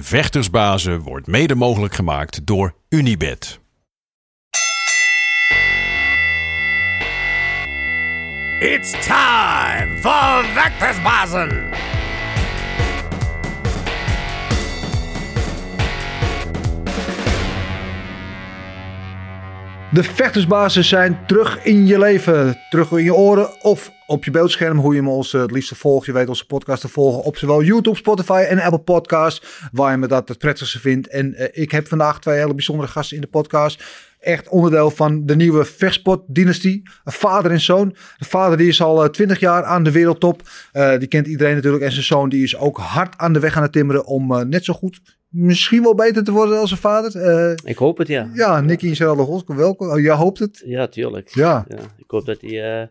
Vechtersbazen wordt mede mogelijk gemaakt door Unibed. It's time for Vectorsbazen! De vechtersbazen zijn terug in je leven, terug in je oren of op je beeldscherm. Hoe je me ons eh, het liefste volgt. Je weet onze podcast te volgen op zowel YouTube, Spotify en Apple Podcasts. Waar je me dat het prettigste vindt. En eh, ik heb vandaag twee hele bijzondere gasten in de podcast. Echt onderdeel van de nieuwe vechtsport-dynastie. Een vader en zoon. De vader die is al twintig jaar aan de wereldtop. Eh, die kent iedereen natuurlijk. En zijn zoon die is ook hard aan de weg aan het timmeren om net zo goed misschien wel beter te worden als zijn vader. Uh, ik hoop het, ja. Ja, Nicky en Geraldo Gosko, welkom. Oh, jij hoopt het? Ja, tuurlijk. Ja. ja ik hoop dat hij uh,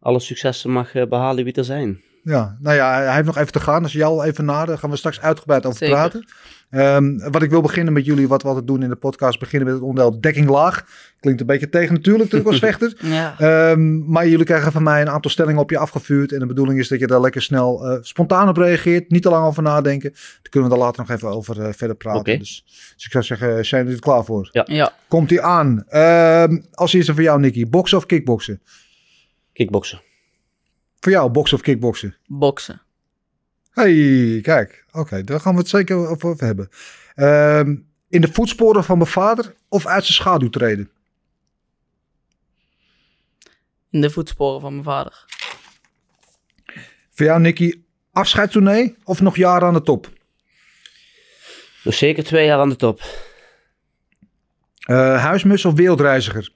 alle successen mag uh, behalen wie er zijn. Ja, nou ja, hij heeft nog even te gaan. Dus jou even nader. gaan we straks uitgebreid over Zeker. praten. Um, wat ik wil beginnen met jullie, wat we altijd doen in de podcast, beginnen met het onderdeel dekking laag. Klinkt een beetje tegen natuurlijk, natuurlijk als vechter. ja. um, maar jullie krijgen van mij een aantal stellingen op je afgevuurd. En de bedoeling is dat je daar lekker snel uh, spontaan op reageert. Niet te lang over nadenken. Daar kunnen we daar later nog even over uh, verder praten. Okay. Dus, dus, ik zou zeggen, zijn jullie er klaar voor? Ja. ja. Komt ie aan. Um, als eerste voor jou, Nicky. Boksen of kickboksen? Kickboksen. Voor jou, boksen of kickboksen? Boksen. Hey, kijk. Oké, okay, daar gaan we het zeker over hebben. Um, in de voetsporen van mijn vader of uit zijn schaduw treden? In de voetsporen van mijn vader. Voor jou, Nicky, afscheidstournee of nog jaren aan de top? Nog zeker twee jaar aan de top. Uh, huismus of wereldreiziger?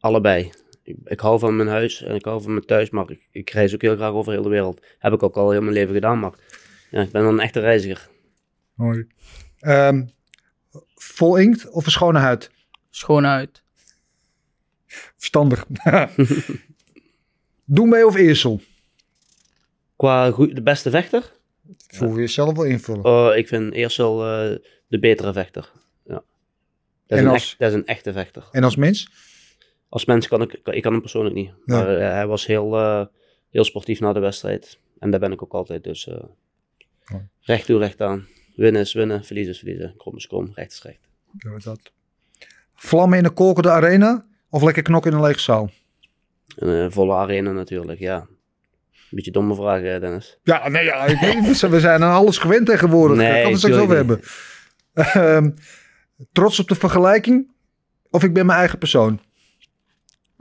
Allebei. Ik, ik, hou van mijn huis en ik hou van mijn thuis, maar ik, ik, reis ook heel graag over heel de wereld. Heb ik ook al heel mijn leven gedaan, maar ja, ik ben dan een echte reiziger. Mooi. Um, vol inkt of een schone huid? Schone huid. Verstandig. Doe mee of eersel? Qua de beste vechter? Voel je jezelf wel invullen? Uh, ik vind eersel uh, de betere vechter. Ja. Dat, is als, echt, dat is een echte vechter. En als mens? Als mens kan ik, ik kan hem persoonlijk niet. Ja. Maar uh, hij was heel, uh, heel sportief na de wedstrijd. En daar ben ik ook altijd. Dus uh, oh. recht toe, recht aan. Winnen is winnen, verliezen is verliezen. Krom is krom, recht is recht. Ja, dat. Vlammen in een kolkende arena of lekker knokken in een lege zaal? Een volle arena natuurlijk, ja. Een beetje domme vraag, Dennis. Ja, nee, ja, ik weet we zijn aan alles gewend tegenwoordig. Nee, gaan we straks over hebben. Uh, trots op de vergelijking of ik ben mijn eigen persoon?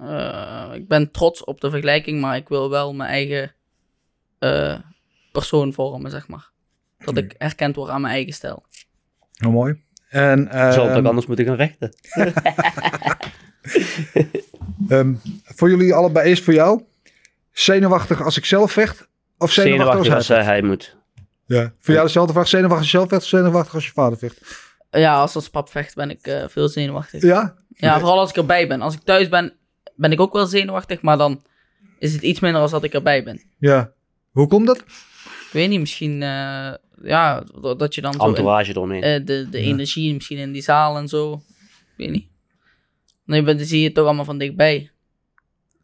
Uh, ik ben trots op de vergelijking, maar ik wil wel mijn eigen uh, persoon vormen, zeg maar. Dat ik erkend word aan mijn eigen stijl. Oh, mooi. En, uh, Zou het ook anders moeten gaan vechten? um, voor jullie allebei is voor jou zenuwachtig als ik zelf vecht of zenuwachtig, zenuwachtig als hij, als hij moet. Ja. Voor jou dezelfde vraag, zenuwachtig als je zelf vecht of zenuwachtig als je vader vecht? Ja, als als pap vecht ben ik uh, veel zenuwachtig. Ja? Ja, vooral als ik erbij ben. Als ik thuis ben, ben ik ook wel zenuwachtig, maar dan is het iets minder als dat ik erbij ben. Ja. Hoe komt dat? Ik weet niet, misschien uh, ja, dat je dan Entourage zo in, eromheen. Uh, de, de ja. energie misschien in die zaal en zo. Ik weet niet. Nee, dan zie je het toch allemaal van dichtbij.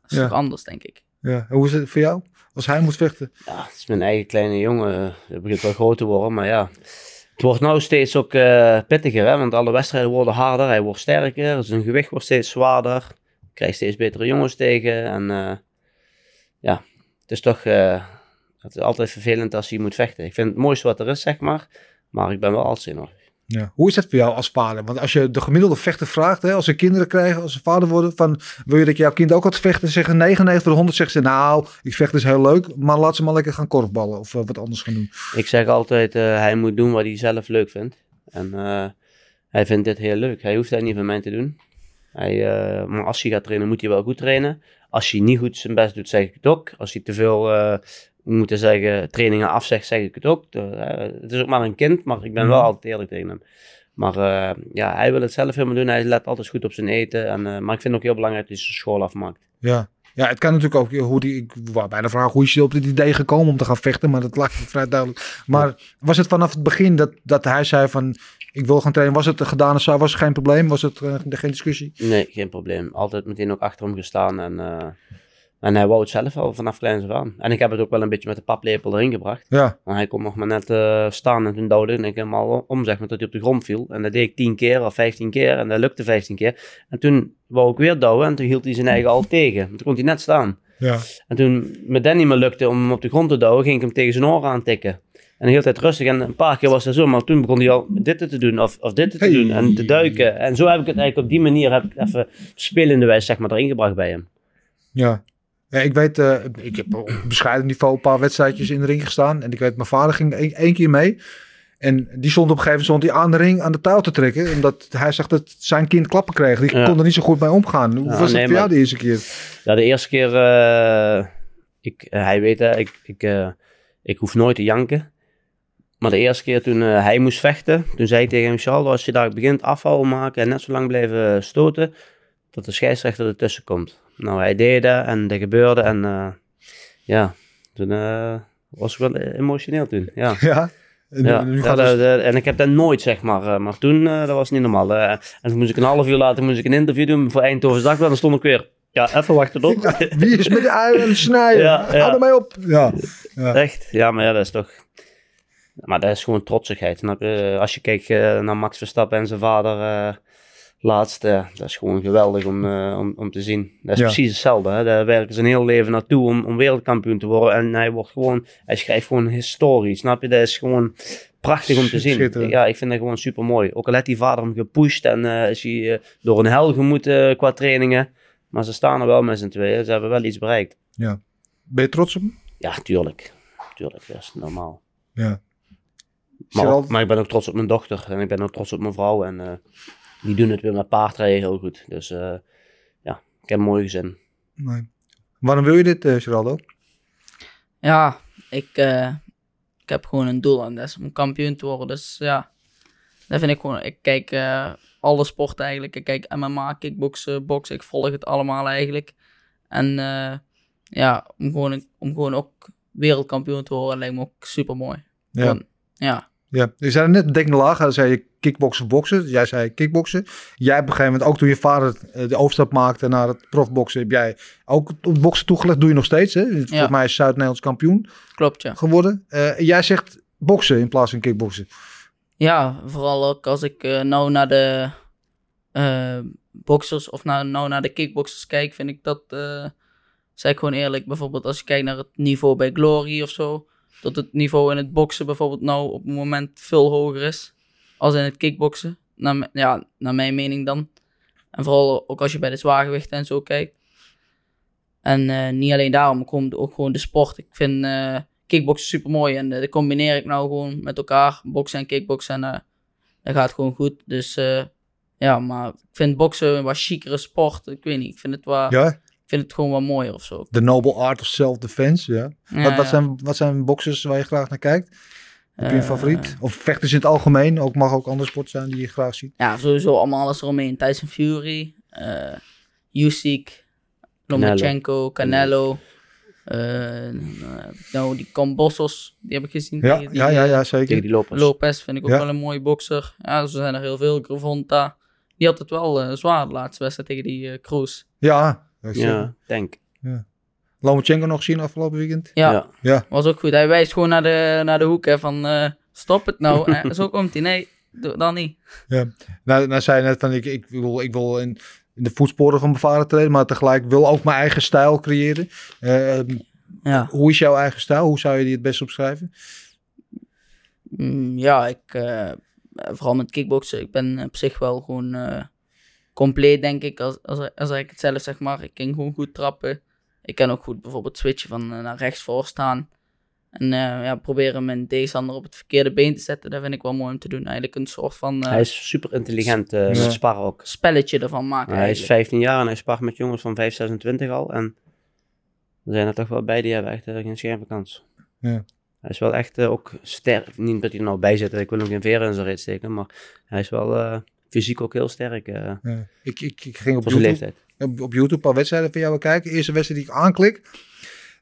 Dat is Ja. toch anders, denk ik. Ja. En hoe is het voor jou? Als hij moet vechten? Ja, het is mijn eigen kleine jongen. Het begint wel groot te worden, maar ja. Het wordt nou steeds ook uh, pittiger, hè? want alle wedstrijden worden harder. Hij wordt sterker, zijn gewicht wordt steeds zwaarder. Krijgt steeds betere jongens tegen. En uh, ja, het is toch uh, het is altijd vervelend als je moet vechten. Ik vind het mooiste wat er is, zeg maar. Maar ik ben wel altijd zenuwachtig. Ja. Hoe is dat voor jou als vader? Want als je de gemiddelde vechter vraagt, hè, als ze kinderen krijgen, als ze vader worden, van wil je dat jouw kind ook gaat vechten? Zeggen 99 van de 100 zeggen ze, nou, ik vecht is heel leuk, maar laat ze maar lekker gaan korfballen of uh, wat anders gaan doen. Ik zeg altijd, uh, hij moet doen wat hij zelf leuk vindt. En uh, hij vindt dit heel leuk. Hij hoeft dat niet van mij te doen. Hij, maar als hij gaat trainen, moet hij wel goed trainen. Als hij niet goed zijn best doet, zeg ik het ook. Als hij te veel moeten zeggen, trainingen afzegt, zeg ik het ook. De, uh, het is ook maar een kind, maar ik ben wel altijd eerlijk tegen hem. Maar uh, ja, hij wil het zelf helemaal doen. Hij let altijd goed op zijn eten. En, uh, maar ik vind het ook heel belangrijk dat hij zijn school afmaakt. Ja. Ja, het kan natuurlijk ook hoe die. Ik wou bijna vragen hoe is je op dit idee gekomen om te gaan vechten, maar dat lag vrij duidelijk. Maar was het vanaf het begin dat, dat hij zei van. Ik wil gaan trainen. Was het gedaan of zo? Was het geen probleem? Was het geen discussie? Nee, geen probleem. Altijd meteen ook achter hem gestaan. En En hij wou het zelf wel vanaf kleins af aan. En ik heb het ook wel een beetje met de paplepel erin gebracht. Ja, Want hij kon nog maar net eh, staan en toen duwde ik hem al om, zeg maar, tot hij op de grond viel. En dat deed ik 10 keer of 15 keer en dat lukte 15 keer. En toen wou ik weer douwen en toen hield hij zijn eigen al tegen. Toen kon hij net staan. ja. En toen met niet meer lukte om hem op de grond te douwen, ging ik hem tegen zijn oren aantikken. En de hele tijd rustig. En een paar keer was dat zo, maar toen begon hij al dit te doen of, of dit te Hey. doen en te duiken. En zo heb ik het eigenlijk op die manier heb ik even spelende wijze zeg maar erin gebracht bij hem. Ja. Ja, ik weet, eh, ik heb op bescheiden niveau een paar wedstrijdjes in de ring gestaan. En ik weet, mijn vader ging één, keer mee. En die stond op een gegeven moment aan de ring aan de touw te trekken. Omdat hij zag dat zijn kind klappen kreeg. Die Ja. kon er niet zo goed mee omgaan. Hoe Ja, was het voor jou de eerste keer? Ja, de eerste keer, eh, ik, eh, hij weet hè, ik, ik, ik hoef nooit te janken. Maar de eerste keer toen hij moest vechten, toen zei hij tegen hem, Charles, als je daar begint afval maken en net zo lang blijven stoten, dat de scheidsrechter ertussen komt. Nou, hij deed dat en dat gebeurde en eh, ja, toen eh, was ik wel emotioneel toen, ja. Ja. En, Ja, nu ja, en ik heb dat nooit, zeg maar. eh, maar toen, eh, dat was niet normaal. en toen moest ik een half uur later moest ik een interview doen voor Eindhoven Dagblad. En dan stond ik weer, ja, even wachten op. Wie is met de ui aan het snijden? Ja, ja. Mee op. Ja. Echt? Ja, maar ja, dat is toch... Maar dat is gewoon trotsigheid. Als je kijkt naar Max Verstappen en zijn vader laatst, eh, dat is gewoon geweldig om, eh, om, om te zien. Dat is Ja. precies hetzelfde. Hè? Daar werken ze een heel leven naartoe om, om wereldkampioen te worden. En hij wordt gewoon, hij schrijft gewoon historie, snap je? Dat is gewoon prachtig om te zien. Ja, ik vind dat gewoon super mooi. Ook al heeft die vader hem gepusht en eh, is hij eh, door een hel gemoeten qua trainingen. Maar ze staan er wel met z'n tweeën. Ze hebben wel iets bereikt. Ben je trots op hem? Ja, tuurlijk. Tuurlijk, dat is normaal. Ja. Maar, ook- maar ik ben ook trots op mijn dochter en ik ben ook trots op mijn vrouw. En die doen het weer met paardrijden heel goed. Dus eh, ja, ik heb een mooi gezin. Nee. Waarom wil je dit, eh Geraldo? Ja, ik, eh, ik heb gewoon een doel en dat is om kampioen te worden. Dus ja, dat vind ik gewoon. Ik kijk eh, alle sporten eigenlijk. Ik kijk MMA, kickboksen, boksen. Ik volg het allemaal eigenlijk. En eh, ja, om gewoon, om gewoon ook wereldkampioen te worden lijkt me ook super mooi. Ja. ja. Ja, je zei net dekking laag, dan zei je kickboksen, boksen. Jij zei kickboksen. Jij hebt op een gegeven moment, ook toen je vader eh, de overstap maakte naar het profboksen, heb jij ook het boksen toegelegd. Doe je nog steeds, hè? Volgens mij is Zuid-Nederlands kampioen klopt ja. geworden. Eh, jij zegt boksen in plaats van kickboksen. Ja, vooral ook als ik eh, nou naar de eh boxers of nou, nou naar de kickboxers kijk, vind ik dat, eh zeg ik gewoon eerlijk, bijvoorbeeld als je kijkt naar het niveau bij Glory of zo, dat het niveau in het boksen bijvoorbeeld nou op het moment veel hoger is als in het kickboksen. Naar, ja, naar mijn mening dan. En vooral ook als je bij de zwaargewichten en zo kijkt. En eh, niet alleen daarom, komt ook gewoon de sport. Ik vind eh kickboksen super mooi en eh, dat combineer ik nou gewoon met elkaar. Boksen en kickboksen en dat gaat gewoon goed. Dus ja, maar ik vind boksen een wat chicere sport. Ik weet niet, ik vind het, wat, Ja, vind het gewoon wat mooier of zo. de noble art of self-defense. Ja. Ja, wat, wat, ja. zijn, wat zijn boxers waar je graag naar kijkt? Heb je een Eh, favoriet? Of vechters in het algemeen? Ook mag ook andere sport zijn die je graag ziet. Ja, sowieso allemaal alles eromheen. Tyson Fury, eh Usyk, Lomachenko, Canelo. eh, nou, die Cambossos, die heb ik gezien. Ja, tegen die, ja, ja, ja zeker. die lopers. Lopez vind ik ook Ja. wel een mooie bokser. Ja, zo zijn er heel veel. Gravonta. Die had het wel eh, zwaar de laatste wedstrijd tegen die eh Kroes. Ja, zeker. Ja, denk. Lomachenko nog gezien afgelopen weekend? Ja, Ja. was ook goed. Hij wijst gewoon naar de, naar de hoek hè, van eh, stop het nou. Eh, zo komt hij. Nee, doe dan niet. Nou, nou zei je net van ik, ik wil, ik wil in, in de voetsporen van mijn vader treden, maar tegelijk wil ook mijn eigen stijl creëren. Eh, Ja, hoe is jouw eigen stijl? Hoe zou je die het best omschrijven? Mm, ja ik, eh, vooral met kickboksen, ik ben op zich wel gewoon eh, compleet, denk ik, als, als, als ik het zelf zeg maar. Ik kan gewoon goed trappen. Ik kan ook goed bijvoorbeeld switchen van eh, naar rechts voor staan. En eh, ja, proberen mijn tegenstander op het verkeerde been te zetten. Dat vind ik wel mooi om te doen. Eigenlijk een soort van eh, Hij is super intelligent eh Ja. sparren ook. spelletje ervan maken. hij is eigenlijk. 15 jaar en hij spart met jongens van 5, 26 al. En er zijn er toch wel bij die hebben echt geen scherpe kans. Ja. Hij is wel echt ook sterk. Niet dat hij er nou bij zit, ik wil hem geen veren in zijn reet steken. Maar hij is wel eh, fysiek ook heel sterk eh, Ja. Ik, ik, ik ging op YouTube, leeftijd. op, op YouTube een paar wedstrijden van jou kijken. Eerste wedstrijd die ik aanklik.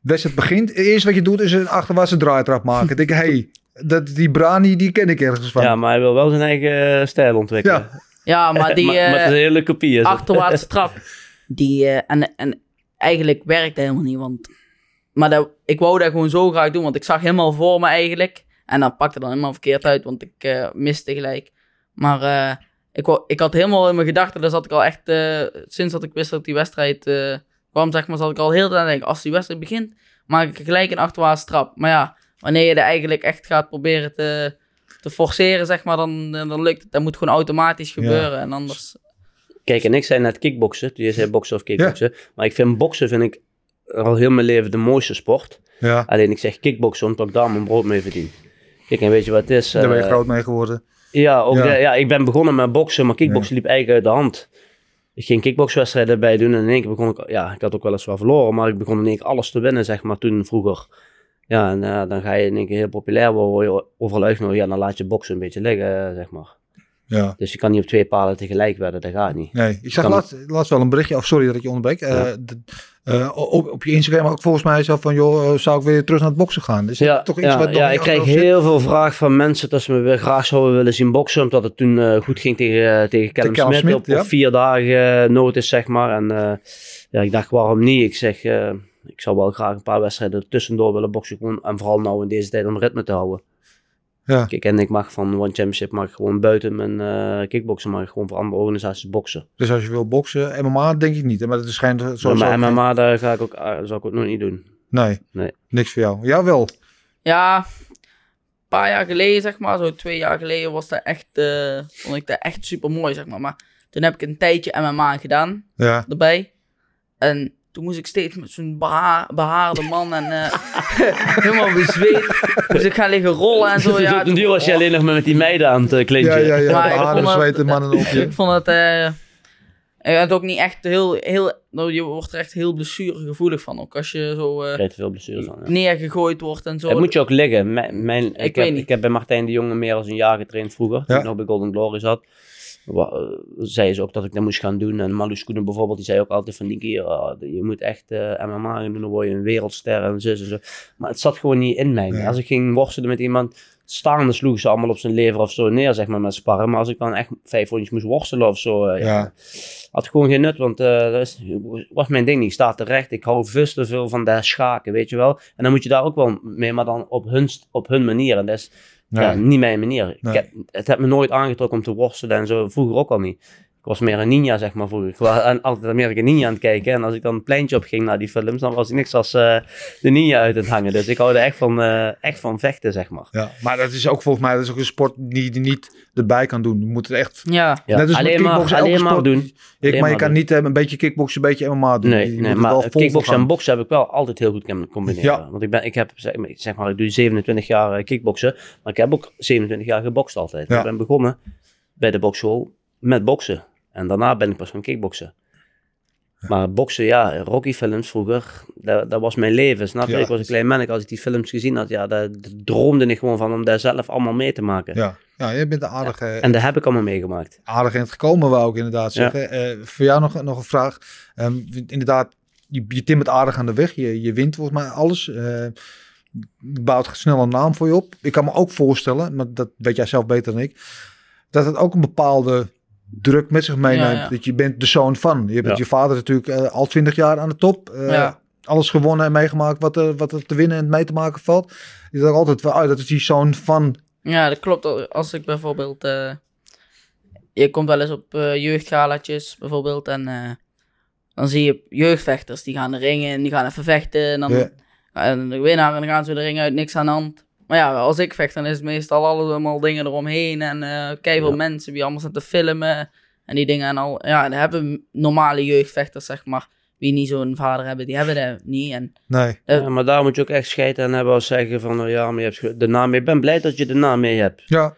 Wedstrijd begint. Het eerste wat je doet is een achterwaartse draaitrap maken. ik denk, hey, dat, die Brani, die ken ik ergens van. Ja, maar hij wil wel zijn eigen eh, stijl ontwikkelen. Ja. Ja, maar die maar, maar het is eh, een hele kopie achterwaartse trap. Die, en, en eigenlijk werkt dat helemaal niet. Want, maar dat, ik wou dat gewoon zo graag doen, want ik zag helemaal voor me eigenlijk. En dat pakte dan helemaal verkeerd uit, want ik eh, miste gelijk. Maar eh, ik, ik had helemaal in mijn gedachten, daar zat ik al echt, eh, sinds dat ik wist dat die wedstrijd eh, kwam, zeg maar, zat ik al heel aan denken, als die wedstrijd begint, maak ik gelijk een achterwaartse trap. Maar ja, wanneer je er eigenlijk echt gaat proberen te, te forceren, zeg maar, dan, dan lukt het. Dat moet gewoon automatisch gebeuren. En anders, Kijk, en ik zei net kickboksen. Je zei boksen of kickboksen. Maar ik vind boksen vind ik al heel mijn leven de mooiste sport. Ja, Alleen ik zeg kickboksen omdat ik daar mijn brood mee verdien. Kijk, en weet je wat het is? daar ben je Eh, groot mee geworden. Ja, ook Ja. de- ja, ik ben begonnen met boksen, maar kickboksen liep eigenlijk uit de hand. Ik ging kickbokswedstrijden bij doen en in één keer begon ik, ja, ik had ook wel eens wel verloren, maar ik begon in één keer alles te winnen, zeg maar, toen vroeger. Ja, en eh, dan ga je in één keer heel populair worden, word je overal uitgenodigd, ja, dan laat je boksen een beetje liggen, eh, zeg maar. Ja. Dus je kan niet op twee palen tegelijk wedden, dat gaat niet. Nee, ik zag laatst, laatst wel een berichtje, of sorry dat ik je onderbreek. eh, de- eh, op, op je Instagram ook volgens mij zo van, joh, eh, zou ik weer terug naar het boksen gaan? Is Ja, toch iets ja, wat ja ik zit? heel veel vragen van mensen dat ze me weer graag zouden willen zien boksen. Omdat het toen eh, goed ging tegen, tegen Callum Callum Smith, Smith, op, ja. op vier dagen notice, zeg maar. En ja, ik dacht, waarom niet? Ik zeg, ik zou wel graag een paar wedstrijden tussendoor willen boksen. Gewoon, en vooral nou in deze tijd om ritme te houden. Ja. Kijk, en ik mag van One Championship mag ik gewoon buiten mijn uh, kickboksen, mag ik gewoon voor andere organisaties boksen. Dus als je wil boksen, MMA denk ik niet, hè, maar het schijnt sowieso... Maar geen- MMA, daar ga ik ook, dat zou ik ook nog niet doen. Nee, Nee. niks voor jou. Jawel. Ja, een paar jaar geleden, zeg maar, zo twee jaar geleden, was dat echt, eh, vond ik dat echt super mooi, zeg maar. Maar toen heb ik een tijdje MMA gedaan Ja. erbij. En toen moest ik steeds met zo'n beha behaarde man en eh, helemaal bezweet. Dus ik ga liggen rollen en zo. Ja, nu was je alleen nog maar met die meiden aan het uh, klintje. Ja, ja, ja. Maar ik Haren, vond dat- zweten, mannen op je. ik vond het. eh ik had ook niet echt heel. heel nou, je wordt er echt heel blessuregevoelig van. Ook als je zo eh, veel blessures van. Ja. neergegooid wordt en zo. Het moet je ook liggen. Mijn, mijn, ik, weet heb, niet. ik heb bij Martijn de Jonge meer dan een jaar getraind vroeger. Toen Ja. ik nog bij Golden Glory zat. Eh, zei ze ook dat ik dat moest gaan doen. En Malou Skoenen bijvoorbeeld, die zei ook altijd van die keer, je moet echt eh, MMA gaan doen, dan word je een wereldster en zus en zo. Maar het zat gewoon niet in mij. Nee. Als ik ging worstelen met iemand, staande sloegen ze allemaal op zijn lever of zo neer, zeg maar, met sparren. Maar als ik dan echt vijf rondjes moest worstelen of zo, eh, ja, Ja. had gewoon geen nut, want eh, dat is, was mijn ding niet. Ik sta terecht, ik hou vast te veel van dat schaken, weet je wel. En dan moet je daar ook wel mee, maar dan op hun, op hun manier. En dat is ja, niet mijn manier. Ik Nee. heb, het heeft me nooit aangetrokken om te worstelen en zo, vroeger ook al niet. Ik was meer een ninja, zeg maar, vroeger. Ik was aan- altijd Amerika Ninja aan het kijken. En als ik dan een pleintje op ging naar die films, dan was ik niks als eh, de ninja uit het hangen. Dus ik hou er echt van, eh, echt van vechten, zeg maar. Ja, maar dat is ook volgens mij dat is ook een sport die je niet erbij kan doen. Je moet het echt... Ja, Ja, Net als alleen maar, alleen maar sport- doen. Ik, Alleen maar je kan doen. niet eh, een beetje kickboksen, een beetje MMA doen. Nee, nee maar kickboksen en boksen heb ik wel altijd heel goed kunnen combineren. Ja. Want ik, ben, ik heb, zeg maar, zeg maar, ik doe 27 jaar kickboksen, maar ik heb ook 27 jaar gebokst altijd. Ja. Ik ben begonnen bij de bokschool met boksen. En daarna ben ik pas gaan kickboksen. Maar boksen, ja, Rocky films vroeger, dat, dat was mijn leven, snap je? Ja. Ik was een klein mannetje, als ik die films gezien had, ja, daar daar droomde ik gewoon van om daar zelf allemaal mee te maken. Ja. ja, je bent een aardig, En dat heb ik allemaal meegemaakt. aardig in het gekomen, wou ik inderdaad Ja. zeggen. Eh, voor jou nog, nog een vraag. Ehm, inderdaad, je, je timmert aardig aan de weg. Je, je wint volgens mij alles. Je bouwt snel een naam voor je op. Ik kan me ook voorstellen, maar dat weet jij zelf beter dan ik, dat het ook een bepaalde druk met zich meeneemt. Ja, ja. Dat je bent de zoon van. Je bent Ja. je vader natuurlijk eh, al twintig jaar aan de top. Eh, Ja. Alles gewonnen en meegemaakt wat er, wat er te winnen en mee te maken valt. Je dacht altijd wel uit, dat is die zoon van. ja, dat klopt. Als ik bijvoorbeeld. eh, je komt wel eens op eh jeugdgalaatjes bijvoorbeeld. En eh, dan zie je jeugdvechters die gaan de ringen en die gaan even vechten. En dan Ja. en de winnaar en dan gaan ze de ring uit, niks aan de hand. Maar ja, als ik vecht, dan is het meestal allemaal dingen eromheen. En eh kei veel Ja. mensen die allemaal zitten te filmen. En die dingen en al. Ja, dat hebben normale jeugdvechters, zeg maar. Wie niet zo'n vader hebben, die hebben dat niet. En Nee. Eh, Ja, maar daar moet je ook echt scheiden aan hebben als zeggen van, nou ja, maar je hebt de naam mee. Ik ben blij dat je de naam mee hebt. Ja,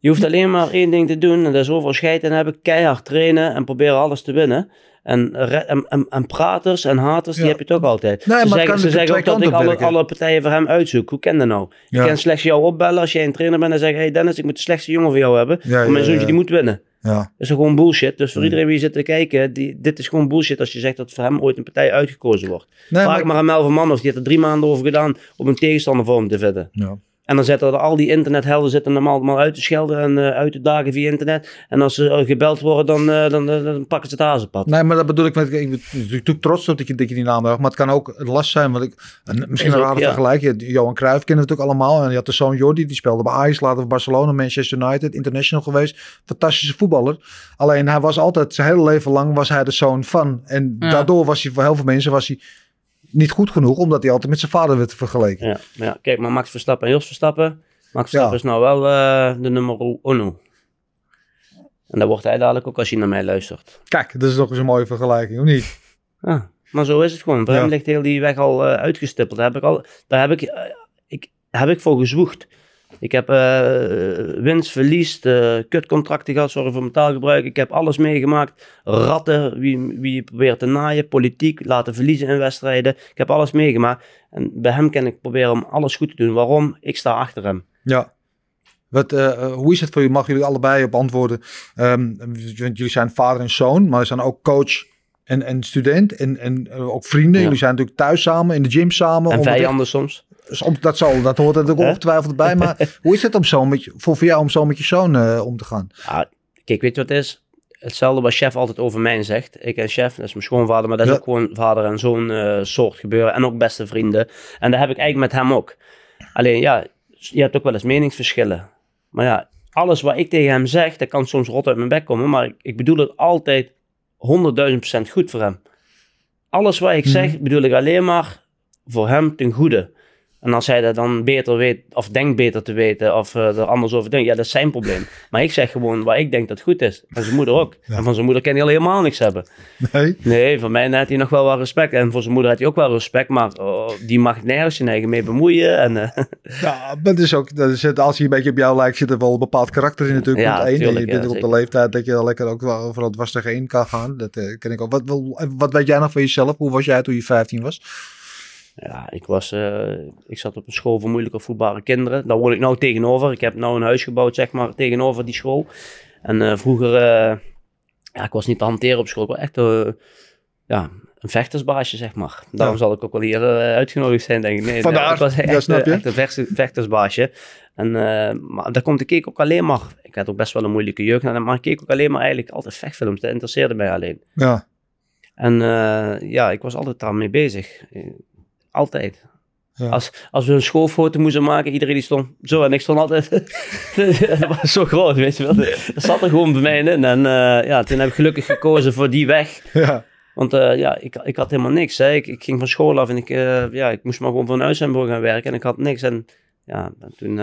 Je hoeft alleen maar één ding te doen en dat is overal scheid en hebben, keihard trainen en proberen alles te winnen. En, praters en haters, die heb je toch altijd. Nee, ze zeggen, ze zeggen ook dat ik alle, alle partijen voor hem uitzoek. Hoe ken dat nou? Ja. Ik kan slechts jou opbellen als jij een trainer bent en zeggen, hey Dennis, ik moet de slechtste jongen voor jou hebben. Ja, want mijn zoontje die moet winnen. ja. Dat is gewoon bullshit. Dus voor iedereen wie zit te kijken, die, dit is gewoon bullshit als je zegt dat voor hem ooit een partij uitgekozen wordt. Nee, Vraag maar- maar aan Melvin of die heeft er drie maanden over gedaan om een tegenstander voor hem te vinden. Ja. En dan zitten er al die internethelden zitten hem allemaal uit te schelden en eh, uit te dagen via internet. En als ze eh, gebeld worden, dan, eh, dan, dan, pakken ze het hazenpad. Nee, maar dat bedoel ik met. Ik ben natuurlijk trots op dat je, dat je die naam hebt. Maar het kan ook last zijn. Want ik, en misschien Is een rare ja. vergelijking. Johan Cruijff kennen we natuurlijk allemaal. En je had de zoon Jordi, die speelde bij Ajax, later bij Barcelona, Manchester United, international geweest. Fantastische voetballer. Alleen hij was altijd, zijn hele leven lang was hij de zoon van. En Ja. daardoor was hij voor heel veel mensen was hij niet goed genoeg, omdat hij altijd met zijn vader werd vergeleken. Ja, maar ja, kijk, maar Max Verstappen en Jos Verstappen. Max Verstappen Ja. is nou wel eh, de nummer uno. En dat wordt hij dadelijk ook als hij naar mij luistert. Kijk, dat is toch eens een mooie vergelijking, of niet? Ja, maar zo is het gewoon. Ja. hem ligt heel die weg al eh, uitgestippeld. Daar heb ik, al, daar heb ik, eh, ik, heb ik voor gezwoegd. Ik heb eh, winst, verlies, eh, kutcontracten gehad, sorry voor mijn taalgebruik. Ik heb alles meegemaakt. Ratten, wie, wie je probeert te naaien, politiek, laten verliezen in wedstrijden. Ik heb alles meegemaakt. En bij hem kan ik proberen om alles goed te doen. Waarom? Ik sta achter hem. Ja. Wat, eh, hoe is het voor jullie? Mag jullie allebei op antwoorden? Want jullie zijn vader en zoon, maar er zijn ook coach en, en student en, en ook vrienden. Ja. Jullie zijn natuurlijk thuis samen, in de gym samen. En vijanden soms. Soms- Dat, zal, dat hoort er natuurlijk ongetwijfeld bij. Maar hoe is het om zo met voor, voor jou om zo met je zoon eh, om te gaan? Ja, kijk, weet je wat het is? Hetzelfde wat chef altijd over mij zegt. Ik en chef, dat is mijn schoonvader, maar dat is Ja. ook gewoon vader en zoon eh, soort gebeuren. En ook beste vrienden. En dat heb ik eigenlijk met hem ook. Alleen ja, je hebt ook wel eens meningsverschillen. Maar ja, alles wat ik tegen hem zeg, dat kan soms rot uit mijn bek komen. Maar ik, ik bedoel het altijd 100.000 procent goed voor hem. Alles wat ik Mhm. zeg, bedoel ik alleen maar voor hem ten goede. En als hij dat dan beter weet, of denkt beter te weten, of eh, er anders over denkt, ja, dat is zijn probleem. Maar ik zeg gewoon wat ik denk dat goed is. En zijn moeder ook. Ja. En van zijn moeder kan hij al helemaal niks hebben. Nee? Nee, van mij had hij nog wel wat respect. En voor zijn moeder had hij ook wel respect, maar oh, die mag nergens zijn eigen mee bemoeien. En, eh, Ja, maar is ook, dat is het, als hij een beetje op jou lijkt, zit er wel een bepaald karakter in natuurlijk. Ja, één. Tuurlijk, je bent ja, op de leeftijd dat je lekker ook wel overal dwars kan gaan. Dat eh, ken ik ook. Wat, wat, wat weet jij nog van jezelf? Hoe was jij toen je 15 was? Ja, ik, was, eh, ik zat op een school voor moeilijk opvoedbare kinderen. Daar woon ik nou tegenover. Ik heb nou een huis gebouwd, zeg maar, tegenover die school. En eh, vroeger, eh, ja, ik was niet te hanteren op school. Ik was echt ja, een vechtersbaasje, zeg maar. Daarom Ja. zal ik ook wel hier uitgenodigd zijn, denk ik. Nee, Vandaar, ik was ja, echt, snap je. echt een vechters- vechtersbaasje. En, maar daar komt ik keek ook alleen maar... Ik had ook best wel een moeilijke jeugd, maar ik keek ook alleen maar eigenlijk altijd vechtfilms. Dat interesseerde mij alleen. Ja. En ja, ik was altijd daarmee bezig. Altijd. Ja. Als, als we een schoolfoto moesten maken, iedereen die stond zo en ik stond altijd. dat was zo groot, weet je wel. Dat zat er gewoon bij mij in. En eh, ja, toen heb ik gelukkig gekozen voor die weg. Ja. Want eh, ja, ik, ik had helemaal niks. Hè. Ik, ik ging van school af en ik, eh, ja, ik moest maar gewoon voor een uitzendbureau gaan werken. En ik had niks. En ja, en toen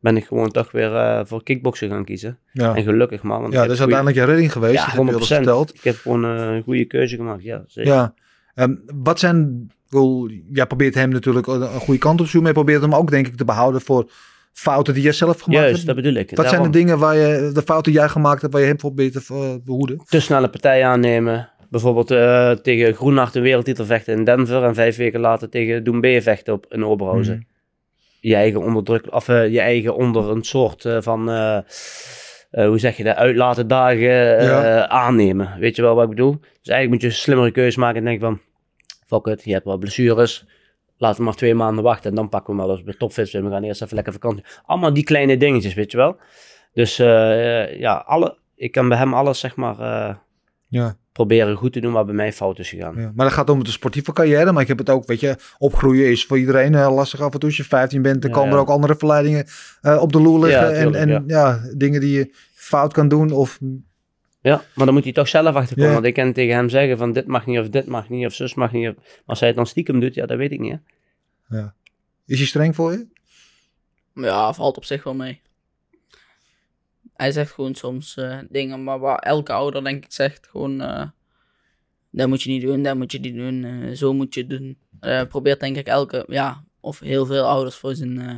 ben ik gewoon toch weer voor kickboksen gaan kiezen. Ja. En gelukkig maar. Want Ja, dat is goeie- uiteindelijk je redding geweest. Ja, dat heb je al eens 100%. verteld. Ik heb gewoon een goede keuze gemaakt. Ja, zeker. Ja. Ehm, wat zijn, bedoel, jij probeert hem natuurlijk een een goede kant op te zoeken, maar je probeert hem ook denk ik te behouden voor fouten die jij zelf gemaakt Juist, hebt. dat bedoel ik. Wat zijn de dingen waar je, de fouten die jij gemaakt hebt, waar je hem probeert te eh, behoeden? te snelle partijen aannemen. Bijvoorbeeld eh, tegen Groenhart een wereldtitel vechten in Denver en vijf weken later tegen Doumbé vechten op in Oberhausen. Mhm. Je eigen onderdruk, of eh, je eigen onder een soort van, hoe zeg je dat, uitlaten dagen Ja. aannemen. Weet je wel wat ik bedoel? Dus eigenlijk moet je een slimmere keuze maken en denken van, fuck it, je hebt wel blessures. Laten we maar twee maanden wachten en dan pakken we wel als we topfit zijn. We gaan eerst even lekker vakantie. Allemaal die kleine dingetjes, weet je wel. Dus eh, ja, alle, ik kan bij hem alles zeg maar eh, Ja. proberen goed te doen wat bij mij fout is gegaan. Ja, maar dat gaat om de sportieve carrière. Maar ik heb het ook, weet je, opgroeien is voor iedereen eh, lastig af en toe. Als je 15 bent, dan Ja, komen er ook andere verleidingen eh, op de loer liggen. En en ja. dingen die je fout kan doen. Of, Ja, maar dan moet hij toch zelf achterkomen. Ja. Want ik kan tegen hem zeggen van dit mag niet, of dit mag niet, of zus mag niet. Of... Maar als hij het dan stiekem doet, ja, dat weet ik niet. Hè? is hij streng voor je? Ja, valt op zich wel mee. Hij zegt gewoon soms eh, dingen, maar waar elke ouder denk ik zegt gewoon... eh, dat moet je niet doen, dat moet je niet doen, eh, zo moet je het doen. Eh, probeert denk ik elke, ja, of heel veel ouders voor zijn, eh,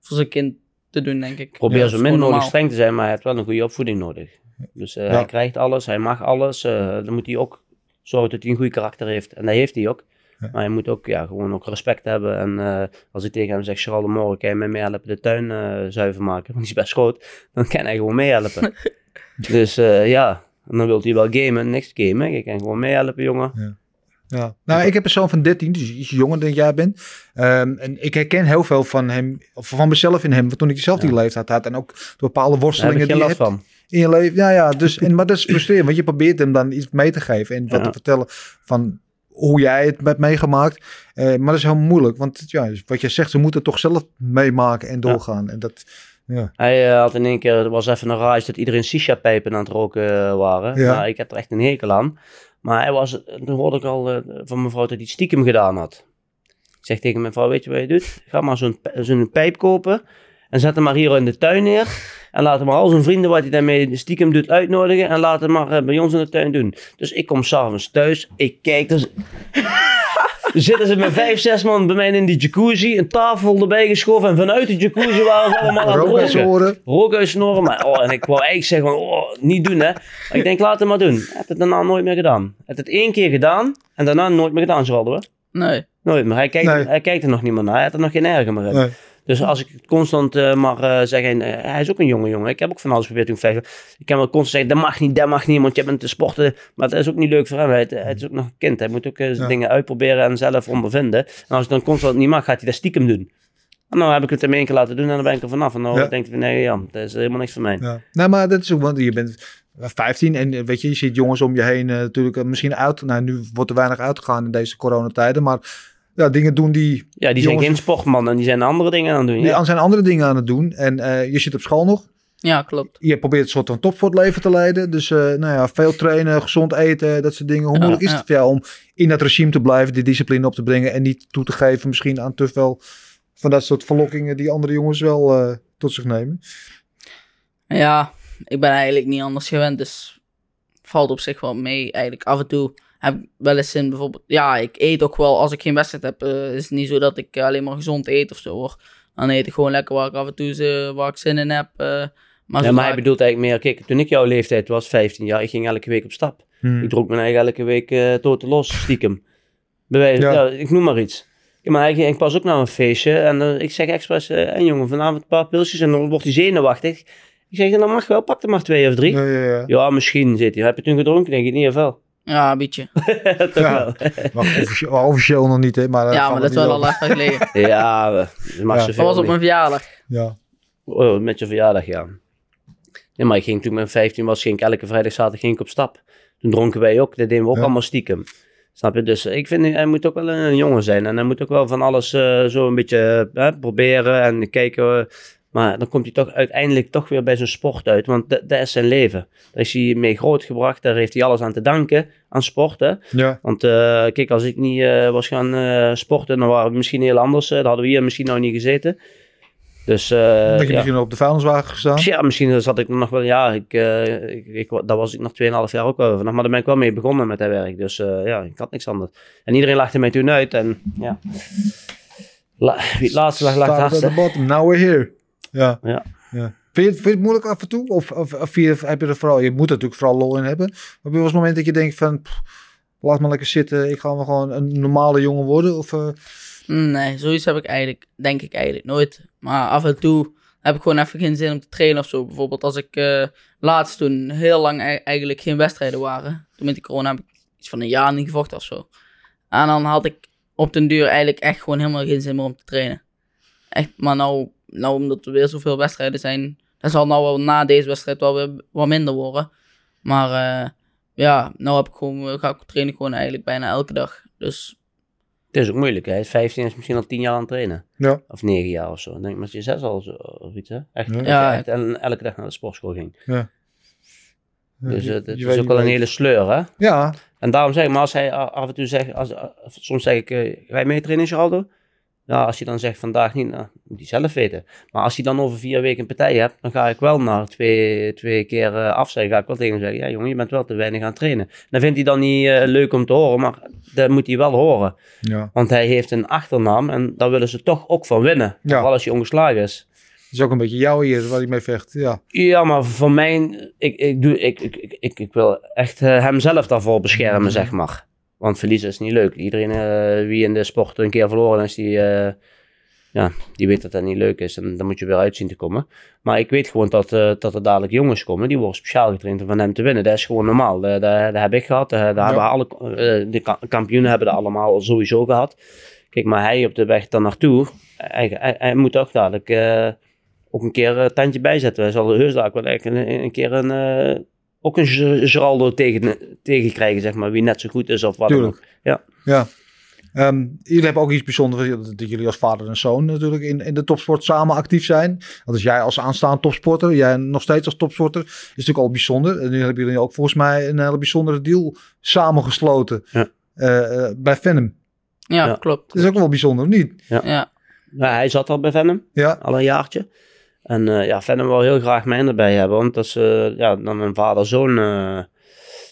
voor zijn kind te doen, denk ik. Probeer Ja, zo min mogelijk streng te zijn, maar hij heeft wel een goede opvoeding nodig. Dus eh, Ja. hij krijgt alles, hij mag alles. eh, dan moet hij ook zorgen dat hij een goed karakter heeft. En dat heeft hij ook. Ja. Maar hij moet ook ja, gewoon ook respect hebben. En eh, als ik tegen hem zeg, Charles, morgen kan je mij meehelpen de tuin zuiver maken. Want die is best groot. Dan kan hij gewoon meehelpen. dus ja, en dan wil hij wel gamen. Niks gamen. Ik kan gewoon meehelpen, jongen. Ja. Ja. Nou, ik heb een zoon van 13, dus iets jonger dan jij bent. Ehm, en ik herken heel veel van hem, of van mezelf in hem, toen ik zelf die leeftijd had. En ook door bepaalde heb worstelingen ik die je last hebt van. In je leven. Ja, ja. Dus, en, maar dat is frustrerend, want je probeert hem dan iets mee te geven en wat Ja. te vertellen van hoe jij het hebt meegemaakt. Eh, maar dat is heel moeilijk, want ja, wat je zegt, ze moeten toch zelf meemaken en doorgaan. En dat, ja. Hij eh, had in één keer, er was even een race dat iedereen shisha-pijpen aan het roken eh, waren. Ja. Nou, ik heb er echt een hekel aan. Maar hij was, toen hoorde ik al van mijn vrouw dat hij het stiekem gedaan had. Ik zeg tegen mijn vrouw, weet je wat je doet? Ga maar zo'n zo'n pijp kopen en zet hem maar hier in de tuin neer. En laat hem maar al zijn vrienden wat hij daarmee stiekem doet uitnodigen. En laat hem maar eh, bij ons in de tuin doen. Dus ik kom s'avonds thuis. Ik kijk. Dus... Dan zitten ze met vijf, zes man bij mij in die jacuzzi. Een tafel erbij geschoven. En vanuit de jacuzzi waren ze allemaal aan het Rook uit zijn roken. oren. Rook uit zijn oren. Maar, oh, en ik wou eigenlijk zeggen, van, oh, niet doen hè. Maar ik denk, laat het maar doen. Hij heeft het daarna nooit meer gedaan. Hij heeft het één keer gedaan. En daarna nooit meer gedaan, Zwaldo. hoor. Nee. Nooit meer. Hij kijkt, Nee. hij kijkt er nog niet meer naar. Hij heeft er nog geen erger meer in. Nee. Dus als ik constant eh, maar eh, zeggen, eh, hij is ook een jonge jongen. Ik heb ook van alles geprobeerd toen vijf. Ik kan wel constant zeggen, dat mag niet, dat mag niet, want je bent te sporten. Maar dat is ook niet leuk voor hem. Hij, hij is ook nog een kind. Hij moet ook Ja. dingen uitproberen en zelf ondervinden. En als ik dan constant niet mag, gaat hij dat stiekem doen. En nou heb ik het hem één keer laten doen en dan ben ik er vanaf. En dan Ja. denk ik, van, nee, ja, dat is helemaal niks voor mij. Ja. Nou, maar dat is ook, want je bent 15 en weet je, je ziet jongens om je heen natuurlijk misschien uit. Nou, nu wordt er weinig uitgegaan in deze coronatijden, maar ja, dingen doen die, Ja, die zijn Jongens- geen sportman en die zijn andere dingen aan het doen. die Ja. aan zijn andere dingen aan het doen. En eh, je zit op school nog. Ja, klopt. Je probeert een soort van topsportleven te leiden. Dus eh, nou ja, veel trainen, gezond eten, dat soort dingen. Hoe Ja, moeilijk is ja. het voor jou om in dat regime te blijven, die discipline op te brengen en niet toe te geven misschien aan te veel van dat soort verlokkingen die andere jongens wel eh, tot zich nemen? Ja, ik ben eigenlijk niet anders gewend, dus valt op zich wel mee. Eigenlijk af en toe heb ik wel eens zin, bijvoorbeeld, ja, ik eet ook wel als ik geen wedstrijd heb. eh, is het niet zo dat ik alleen maar gezond eet of zo hoor. Dan eet ik gewoon lekker waar ik af en toe ze- waar ik zin in heb. eh, maar Ja, maar hij ik- bedoelt eigenlijk meer, kijk, toen ik jouw leeftijd was, 15 jaar, ik ging elke week op stap. Hmm. Ik dronk mijn eigen elke week eh toten los, stiekem. Bij wijze- Ja. ja, ik noem maar iets. Ja, maar hij ging ik pas ook naar een feestje en eh, ik zeg expres, eh en jongen, vanavond een paar pilsjes en dan wordt hij zenuwachtig. Ik zeg, dan mag wel, pak er maar twee of drie. Ja, Ja, ja, ja. misschien, zit hij. Heb je toen gedronken? Denk ik niet, of wel? Ja, een beetje. Toch Ja. wel. Maar officieel, nog niet, hè? Maar, eh, ja, maar dat is wel al even geleden. Ja, dat mag Ja. zoveel Dat was op mijn verjaardag. Ja. Oh, met je verjaardag, ja. Nee, maar ik ging toen ik mijn 15 was, ging ik elke vrijdag, zaterdag ging ik op stap. Toen dronken wij ook, dat deden we ook Ja. allemaal stiekem. Snap je? Dus ik vind, hij moet ook wel een jongen zijn. En hij moet ook wel van alles eh, zo een beetje eh, proberen en kijken. Maar dan komt hij toch uiteindelijk toch weer bij zijn sport uit. Want dat, dat is zijn leven. Daar is hij mee grootgebracht. Daar heeft hij alles aan te danken, aan sporten. Ja. Want eh, kijk, als ik niet eh, was gaan eh, sporten, dan waren we misschien heel anders. dan hadden we hier misschien nou niet gezeten. Dus dat je ja. misschien op de vuilniswagen gestaan. Ja, misschien zat ik nog wel, ja, ik, ik, ik, daar was ik nog 2,5 jaar ook wel vanaf, maar daar ben ik wel mee begonnen met dat werk. Dus ja, ik had niks anders. En iedereen lachte mij toen uit en ja. La, wie het laatste lag, lag het hardste. we're here. Ja. Ja. ja. Vind, je, het- vind je het moeilijk af en toe? Of, of, of je, heb je er vooral, je moet er natuurlijk vooral lol in hebben. Maar heb je wel eens moment dat je denkt van, pff, laat me lekker zitten, ik ga wel gewoon een normale jongen worden? Of, eh, Nee, zoiets heb ik eigenlijk, denk ik eigenlijk nooit. Maar af en toe heb ik gewoon even geen zin om te trainen of zo. Bijvoorbeeld als ik eh, laatst toen heel lang e- eigenlijk geen wedstrijden waren. Toen met die corona heb ik iets van een jaar niet gevochten of zo. En dan had ik op den duur eigenlijk echt gewoon helemaal geen zin meer om te trainen. Echt, maar nou, nou omdat er weer zoveel wedstrijden zijn, dan zal nou wel na deze wedstrijd wel weer wat minder worden. Maar eh, ja, nou heb ik gewoon, ga ik trainen gewoon eigenlijk bijna elke dag. Dus Het is ook moeilijk, hè. 15 is misschien al 10 jaar aan het trainen. ja. Of 9 jaar of zo. Ik denk met je 6 al zo, of iets, hè. Echt, Ja. dat je Ja. echt en elke dag naar de sportschool ging. Ja. Dus eh, het is ook wel een hele sleur, hè. Ja, En daarom zeg ik, maar als hij af en toe zegt, als, soms zeg ik, eh, ga je mee trainen, Geraldo? Ja, als hij dan zegt vandaag niet, nou, moet hij zelf weten. Maar als hij dan over vier weken een partij hebt, dan ga ik wel naar twee, twee keer uh, afzeggen. Ga ik wel tegen hem zeggen, ja jongen, je bent wel te weinig aan het trainen. Dan vindt hij dan niet eh, leuk om te horen, maar dat moet hij wel horen. ja. Want hij heeft een achternaam en daar willen ze toch ook van winnen. Ja. Vooral als hij ongeslagen is. Het is ook een beetje jou hier waar hij mee vecht. Ja, Ja, maar voor mij, ik, ik, doe, ik, ik, ik, ik, ik wil echt eh, hem zelf daarvoor beschermen, zeg maar. Want verliezen is niet leuk. Iedereen eh, wie in de sport een keer verloren is, die, eh, ja, die weet dat dat niet leuk is en dan moet je weer uitzien te komen. Maar ik weet gewoon dat, eh, dat er dadelijk jongens komen, die worden speciaal getraind om van hem te winnen. Dat is gewoon normaal. Dat, dat, dat heb ik gehad. Dat, dat hebben alle, de ka- kampioenen hebben dat allemaal sowieso gehad. Kijk, maar hij op de weg daar naartoe, hij, hij, hij moet ook dadelijk ook een keer een tandje bijzetten. Hij zal heus dadelijk wel een, een keer een, ook een Ge- Geraldo tegen, tegen krijgen, zeg maar, wie net zo goed is of wat dan Tuurlijk. ook. Ja. Ja. Ehm, jullie hebben ook iets bijzonders, dat dat jullie als vader en zoon natuurlijk in, in de topsport samen actief zijn. Dat is jij als aanstaand topsporter, jij nog steeds als topsporter, is natuurlijk al bijzonder. En nu hebben jullie ook volgens mij een hele bijzondere deal samengesloten Ja. eh, eh, bij Venom. Ja, Ja. klopt. Dat is ook wel bijzonder, of niet? Ja, Ja, hij zat al bij Venom. Ja, al een jaartje. En eh, ja, Venom wil heel graag mij erbij hebben, want dat is eh, ja, dan mijn vader-zoon. eh,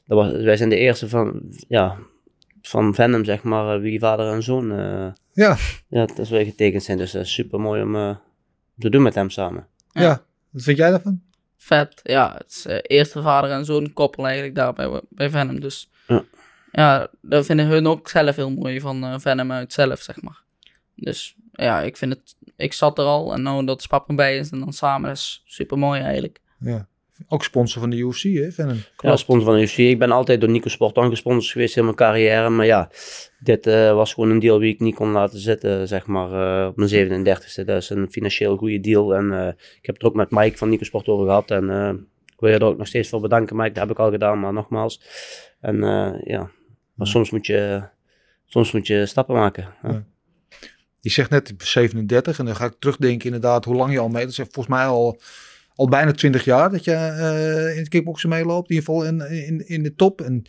dat was, wij zijn de eerste van, ja, van Venom, zeg maar, wie vader en zoon. eh, ja, ja, dat is weer getekend zijn. Dus dat is super mooi om eh, te doen met hem samen. ja. Ja. Wat vind jij daarvan? vet. Ja, het is eh, eerste vader en zoon koppel eigenlijk daar bij, bij Venom. Dus Ja. ja, dat vinden hun ook zelf heel mooi van eh, Venom uit zelf, zeg maar. Dus ja, ik vind het, ik zat er al en nou dat Spap bij is en dan samen, dat is super mooi eigenlijk. Ja. Ook sponsor van de UFC, hè, Venom? Ja, sponsor van de UFC. Ik ben altijd door Nico Sport gesponsord geweest in mijn carrière. Maar ja, dit eh, was gewoon een deal die ik niet kon laten zitten, zeg maar, eh, op mijn 37e. Dat is een financieel goede deal. En eh, ik heb het er ook met Mike van Nico Sport over gehad. En eh, ik wil je er ook nog steeds voor bedanken, Mike. Dat heb ik al gedaan, maar nogmaals. En eh, ja, maar soms moet je, soms moet je stappen maken. Ja. Je zegt net ik ben 37 en dan ga ik terugdenken inderdaad hoe lang je al mee. Dat is volgens mij al, al bijna 20 jaar dat je eh, in het kickboksen meeloopt. In ieder geval in, in, in de top. En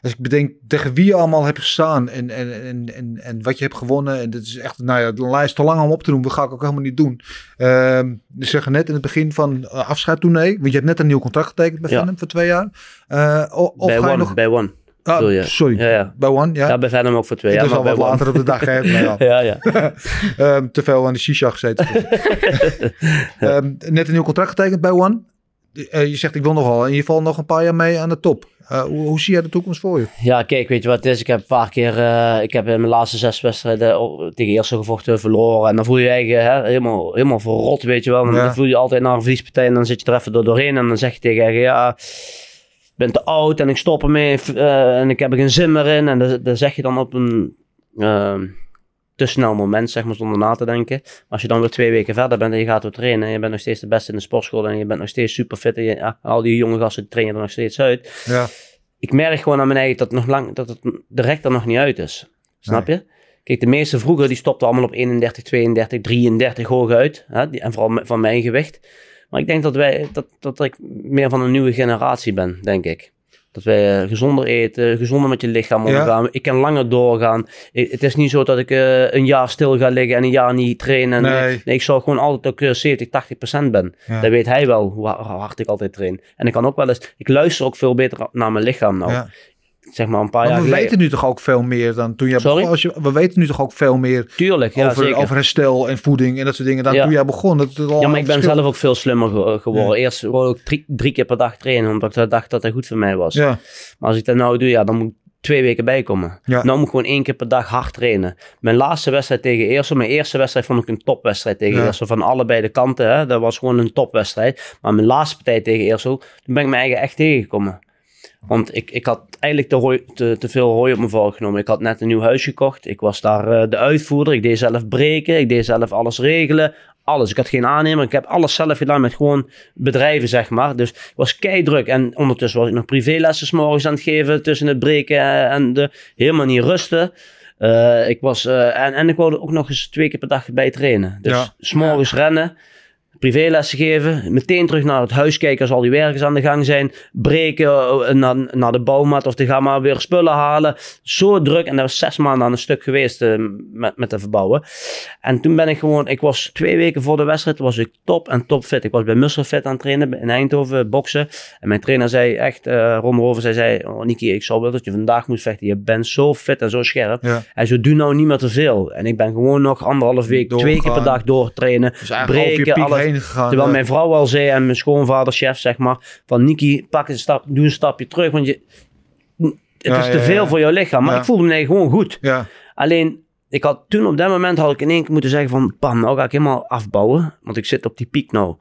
als ik bedenk tegen wie je allemaal hebt gestaan en, en, en, en, en wat je hebt gewonnen. En dit is echt, nou ja, de lijst te lang om op te doen. Dat ga ik ook helemaal niet doen. Ehm we zeggen net in het begin van uh, afscheidtournee. Want je hebt net een nieuw contract getekend bij Ja. Venom voor twee jaar. Eh, of bij One, nog... bij One. Ah, je? sorry, Ja, ja. bij One, ja. Ja, bij Venom ook voor twee jaar. is al wat later op de dag. hè. Ja. Ja, ja. Ehm, te veel aan de shisha gezeten. Ehm, net een nieuw contract getekend bij One. Eh, je zegt ik wil nog wel in ieder geval nog een paar jaar mee aan de top. Eh, hoe, hoe zie jij de toekomst voor je? Ja, kijk, weet je wat het is? Ik heb een paar keer, eh, ik heb in mijn laatste zes wedstrijden tegen Eerste gevochten verloren. En dan voel je je eigen hè, helemaal, helemaal verrot, weet je wel. Ja. Dan voel je je altijd naar een verliespartij en dan zit je er even door doorheen. En dan zeg je tegen je eigen, ja, ben te oud en ik stop ermee eh, en ik heb er geen zin meer in. En dat, dat zeg je dan op een ehm, te snel moment, zeg maar, zonder na te denken. Maar als je dan weer twee weken verder bent en je gaat weer trainen en je bent nog steeds de beste in de sportschool en je bent nog steeds super fit en je- ja, al die jonge gasten trainen er nog steeds uit Ja, ik merk gewoon aan mijn eigen dat, het nog lang, dat het direct er nog niet uit is. Snap je? Kijk, de meeste vroeger die stopten allemaal op 31, 32, 33 hoog uit. Hè? Die, en vooral van mijn gewicht. Maar ik denk dat, wij, dat, dat ik meer van een nieuwe generatie ben, denk ik. Dat wij eh, gezonder eten, gezonder met je lichaam Ja. omgaan. Ik kan langer doorgaan. Ik- het is niet zo dat ik eh, een jaar stil ga liggen en een jaar niet trainen. Nee. nee ik zou gewoon altijd ook eh, 70, 80 procent ben. Ja. Dat weet hij wel, hoe ha- hard ik altijd train. En ik kan ook wel eens, ik luister ook veel beter naar mijn lichaam nou. ja. Zeg maar een paar Maar jaar we geleden. weten nu toch ook veel meer dan toen jij Sorry? begon. Als je, we weten nu toch ook veel meer Tuurlijk, ja over, zeker. over herstel en voeding en dat soort dingen dan Ja. toen jij begon. Dat, ja, maar ik ben verschil- zelf ook veel slimmer ge- geworden. Eerst wou ik drie, drie keer per dag trainen, omdat ik dacht dat dat goed voor mij was. Ja, Maar als ik dat nou doe, ja, dan moet ik twee weken bijkomen. Ja. Nou moet ik gewoon één keer per dag hard trainen. Mijn laatste wedstrijd tegen Eersel, mijn eerste wedstrijd vond ik een topwedstrijd tegen Ja. Eersel. Van allebei de kanten, hè. dat was gewoon een topwedstrijd. Maar mijn laatste partij tegen Eersel, toen ben ik mijn eigen echt tegengekomen. Want ik, ik had eigenlijk te, hooi- te, te veel hooi op mijn vork genomen. Ik had net een nieuw huis gekocht. Ik was daar eh, de uitvoerder. Ik deed zelf breken. Ik deed zelf alles regelen. Alles. Ik had geen aannemer. Ik heb alles zelf gedaan met gewoon bedrijven, zeg maar. Dus ik was keidruk. En ondertussen was ik nog privélessen 's morgens aan het geven. Tussen het breken eh, en de helemaal niet rusten. Eh, ik was, en, en ik wilde ook nog eens twee keer per dag bij trainen. Dus Ja. s morgens rennen. Privélessen geven, meteen terug naar het huis kijken als al die werkers aan de gang zijn. Breken eh, naar, naar de bouwmat of te gaan maar weer spullen halen. Zo druk en dat was zes maanden aan een stuk geweest eh, met, met de verbouwen. En toen ben ik gewoon, ik was twee weken voor de wedstrijd, was ik top en topfit. Ik was bij Musselfit aan het trainen in Eindhoven, boksen. En mijn trainer zei echt, eh Ron Rover, zij zei, oh Niki, ik zou willen dat je vandaag moet vechten. Je bent zo fit en zo scherp. ja. Hij zei, doe nou niet meer te veel. En ik ben gewoon nog anderhalf week, twee keer per dag doortrainen. Dus breken, alles. Gegaan. Terwijl eh. mijn vrouw al zei en mijn schoonvader, chef, zeg maar, van Niki, pak een stap, doe een stapje terug, want je, het is te veel voor jouw lichaam. Maar ik voelde me gewoon goed. Ja, Alleen, ik had toen op dat moment had ik in één keer moeten zeggen van, pam, nou ga ik helemaal afbouwen, want ik zit op die piek nou.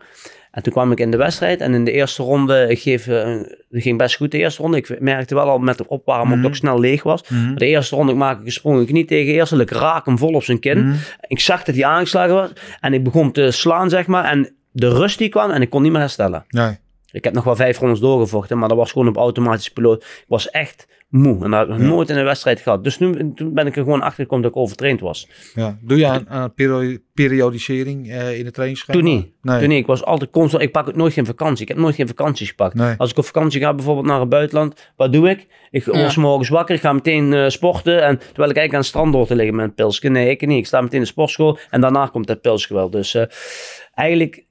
En toen kwam ik in de wedstrijd en in de eerste ronde, ik geef, eh, ging best goed de eerste ronde. Ik merkte wel al met de opwarmen Mhm. dat ik ook snel leeg was. Mhm. De eerste ronde ik maak ik een sprong knie tegen eerste, ik raak hem vol op zijn kin. Mhm. Ik zag dat hij aangeslagen was en ik begon te slaan, zeg maar. En de rust die kwam en ik kon niet meer herstellen. Nee. Ik heb nog wel vijf rondes doorgevochten, maar dat was gewoon op automatisch piloot. Ik was echt moe en dat heb ik nog nooit in een wedstrijd gehad. Dus nu, toen ben ik er gewoon achter gekomen dat ik overtraind was. Ja. Doe je aan, aan peri- periodisering eh, in de trainingsschema? Toen niet. Nee. Toen niet. Ik was altijd constant. Ik pak ook nooit geen vakantie. Ik heb nooit geen vakanties gepakt. Nee. Als ik op vakantie ga, bijvoorbeeld naar het buitenland, wat doe ik? Ik Ja. word 's morgens wakker, ik ga meteen eh, sporten. En terwijl ik eigenlijk aan het strand door te liggen met een pilsje. Nee, ik niet. Ik sta meteen in de sportschool en daarna komt dat pilsje wel. Dus eh, eigenlijk,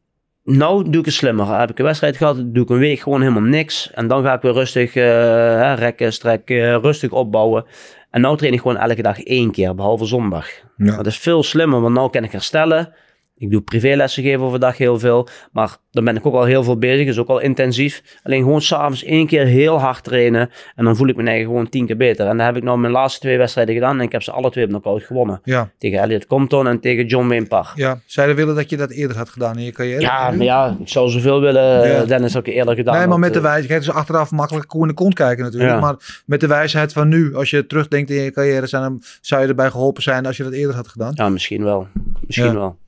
nou doe ik het slimmer. Heb ik een wedstrijd gehad, doe ik een week gewoon helemaal niks. En dan ga ik weer rustig eh, hè, rekken, strekken, rustig opbouwen. En nou train ik gewoon elke dag één keer, behalve zondag. Ja. Dat is veel slimmer, want nu kan ik herstellen. Ik doe privélessen geven overdag heel veel. Maar dan ben ik ook al heel veel bezig. is ook al intensief. Alleen gewoon s'avonds één keer heel hard trainen. En dan voel ik me eigen gewoon tien keer beter. En dat heb ik nou mijn laatste twee wedstrijden gedaan. En ik heb ze alle twee op knockout gewonnen. Ja. Tegen Elliot Compton en tegen John Wayne Parr. ja. Zij willen dat je dat eerder had gedaan in je carrière? Ja, maar ja, ik zou zoveel willen. Ja. Dennis ook eerder gedaan. Nee, maar met de eh, wijsheid, dus achteraf makkelijk koe in de kont kijken natuurlijk. Ja. Maar met de wijsheid van nu, als je terugdenkt in je carrière, zijn, zou je erbij geholpen zijn als je dat eerder had gedaan? Ja, misschien wel. Misschien Ja. wel.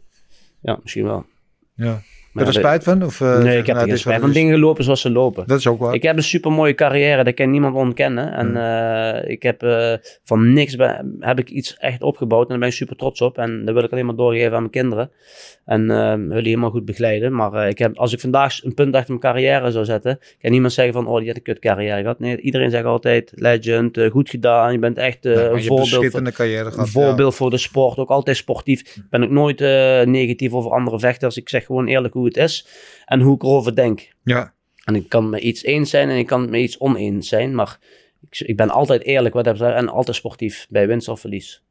Ja, misschien wel. Ja. Maar Heb je er spijt van? Of, eh, Nee, ik heb nou, er geen spijt van dingen gelopen zoals ze lopen. Dat is ook waar. Ik heb een super mooie carrière, dat kan niemand ontkennen. En eh, ik heb eh, van niks heb ik iets echt opgebouwd en daar ben ik super trots op. En dat wil ik alleen maar doorgeven aan mijn kinderen. En eh wil die helemaal goed begeleiden. Maar eh, ik heb, als ik vandaag een punt achter mijn carrière zou zetten, kan niemand zeggen van, oh, die had een kut carrière gehad. Nee, iedereen zegt altijd, legend, eh, goed gedaan, je bent echt eh, Ja, een je een voorbeeld. voor- schitterende carrière een gehad. voorbeeld voor de sport, ook altijd sportief. Ik ben ook nooit negatief over andere vechters. Ik zeg gewoon eerlijk hoe het is en hoe ik erover denk. Ja. En ik kan met iets eens zijn en ik kan het met iets oneens zijn. Maar ik, ik ben altijd eerlijk wat betreft en altijd sportief. Bij winst of verlies.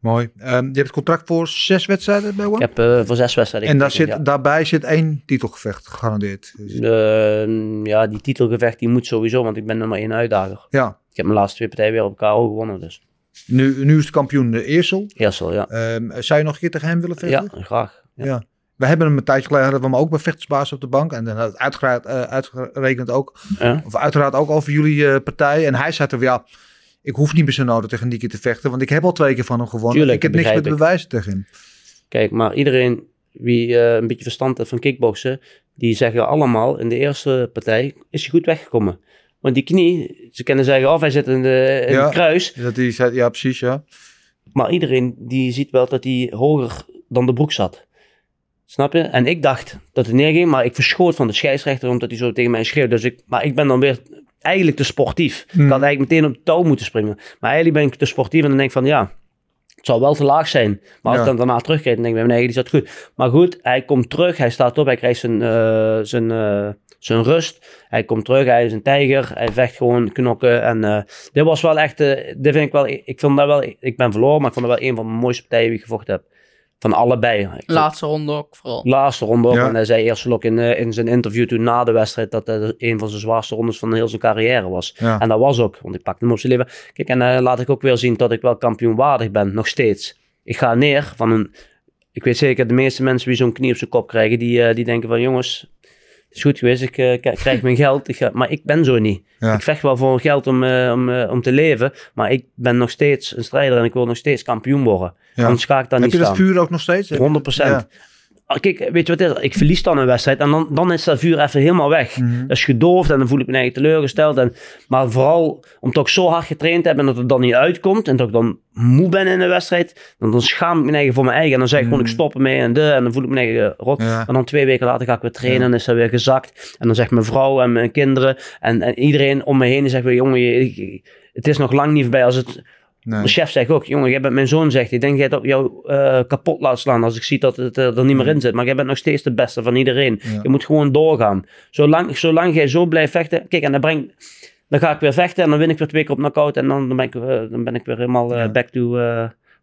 Mooi. Ehm, je hebt contract voor zes wedstrijden bij One? Ik heb eh, voor zes wedstrijden en daar zit, daarbij zit één titelgevecht gegarandeerd. Dus- ja. Eh, ja, die titelgevecht die moet sowieso, want ik ben nummer één uitdager. ja. Ik heb mijn laatste twee partijen weer op KO gewonnen. Dus Nu, nu is de kampioen de Eersel. eerst wel, ja. Ehm, zou je nog een keer tegen hem willen vechten? Ja, graag. Ja. Ja. We hebben hem een tijdje geleden hadden we hem ook bij vechtersbaas op de bank. En dan had het uitgerekend, eh, uitgerekend ook, Ja. of uiteraard ook over jullie eh, partij. En hij zei toch, ja, ik hoef niet meer zo nodig tegen Niki te vechten. Want ik heb al twee keer van hem gewonnen. Tuurlijk, ik heb niks meer begrijp te bewijzen tegen hem. Kijk, maar iedereen wie eh, een beetje verstand heeft van kickboksen, die zeggen allemaal in de eerste partij is hij goed weggekomen. Want die knie, ze kunnen zeggen of hij zit in, de, in Ja. het kruis, Dat hij zei, ja, precies, ja. maar iedereen die ziet wel dat hij hoger dan de broek zat. Snap je? En ik dacht dat het neerging, maar ik verschoot van de scheidsrechter omdat hij zo tegen mij schreeuwde. Dus ik, maar ik ben dan weer eigenlijk te sportief. Hmm. Ik had eigenlijk meteen op touw moeten springen. Maar eigenlijk ben ik te sportief en dan denk ik van ja, het zal wel te laag zijn. Maar als Ja. ik dan daarna terugkijk, dan denk ik bij mijn eigen, die zat goed. Maar goed, hij komt terug, hij staat op, hij krijgt zijn, eh, zijn, eh, zijn rust. Hij komt terug, hij is een tijger, hij vecht gewoon knokken. En eh, dit was wel echt, dit vind ik wel, ik vind dat wel, ik ben verloren, maar ik vond dat wel een van de mooiste partijen die ik gevochten heb. Van allebei. Ik Laatste ronde ook vooral. Laatste ronde ook. Ja. En hij zei eerst ook in, eh, in zijn interview toen na de wedstrijd dat het een van zijn zwaarste rondes van heel zijn carrière was. Ja. En dat was ook, want ik pakte hem op zijn leven. Kijk, en eh, laat ik ook weer zien dat ik wel kampioenwaardig ben, nog steeds. Ik ga neer van een... Ik weet zeker, de meeste mensen die zo'n knie op zijn kop krijgen, die, eh, die denken van jongens, het is goed geweest, ik eh, krijg mijn geld. Ik ga, maar ik ben zo niet. Ja. Ik vecht wel voor geld om, eh, om, eh, om te leven, maar ik ben nog steeds een strijder en ik wil nog steeds kampioen worden. Ja. Anders ga ik daar Heb niet je dat staan. vuur ook nog steeds? 100 procent. Ja. Kijk, weet je wat het is? Ik verlies dan een wedstrijd en dan, dan is dat vuur even helemaal weg. Mhm. Dat is gedoofd en dan voel ik me eigen teleurgesteld. En, maar vooral omdat ik zo hard getraind heb en dat het dan niet uitkomt en dat ik dan moe ben in de wedstrijd, dan, dan schaam ik me eigen voor mijn eigen. En dan zeg ik gewoon, ik stop ermee en de, en dan voel ik me eigen rot. Mhm. Ja. En dan twee weken later ga ik weer trainen Ja. en is dat weer gezakt. En dan zegt mijn vrouw en mijn kinderen en, en iedereen om me heen, die zegt weer, jongen, je- het is nog lang niet voorbij als het Nee. de chef zegt ook, jongen, jij bent mijn zoon, zegt hij. Ik denk dat jij het op jou eh, kapot laat slaan als ik zie dat het eh, er niet meer in zit. Maar jij bent nog steeds de beste van iedereen. Ja. Je moet gewoon doorgaan. Zolang, zolang jij zo blijft vechten... Kijk, en dan, breng, dan ga ik weer vechten en dan win ik weer twee keer op knockout. En dan, dan, ben, ik, eh, dan ben ik weer helemaal back to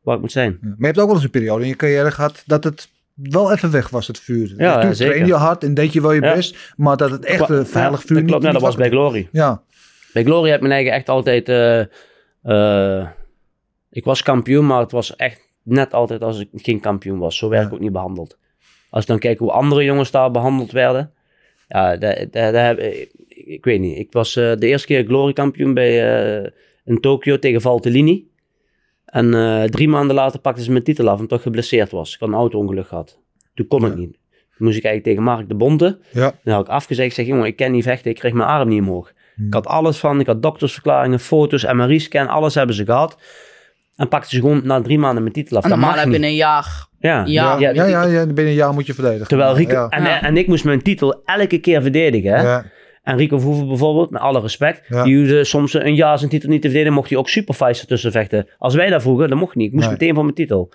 waar ik moet zijn. Ja. Maar je hebt ook wel eens een periode in je carrière gehad dat het wel even weg was, het vuur. Ja, toen trainde je hard en deed je wel je best, maar dat het echt een veilig vuur dat klopt, niet, dat was bij Glory. Ja, Bij Glory heb ik mijn eigen echt altijd... ik was kampioen, maar het was echt net altijd als ik geen kampioen was. Zo werd Ja. ik ook niet behandeld. Als ik dan kijk hoe andere jongens daar behandeld werden. Ja, daar, daar heb- ik, ik weet niet. Ik was eh, de eerste keer glory kampioen bij, eh, in Tokio tegen Valtellini. En eh, drie maanden later pakte ze mijn titel af omdat ik toch geblesseerd was. Ik had een auto-ongeluk gehad. Toen kon ik niet. Toen moest ik eigenlijk tegen Mark de Bonte. Ja. Dan had ik afgezegd. Ik zeg, jongen, ik kan niet vechten. Ik kreeg mijn arm niet omhoog. Hmm. Ik had alles van. Ik had doktersverklaringen, foto's, MRI-scan. Alles hebben ze gehad. En pakten ze gewoon na drie maanden mijn titel af. En Dat normaal mag heb je niet. een jaar. Ja, Ja. Ja, ja, ja, ja, binnen een jaar moet je verdedigen. Terwijl Rico... Ja. En, Ja. en ik moest mijn titel elke keer verdedigen. Hè? Ja. En Rico Verhoeven bijvoorbeeld, met alle respect, Ja. die hoefde soms een jaar zijn titel niet te verdedigen, mocht hij ook superfights ertussen vechten. Als wij dat vroegen, dat mocht niet. Ik moest Nee. meteen voor mijn titel.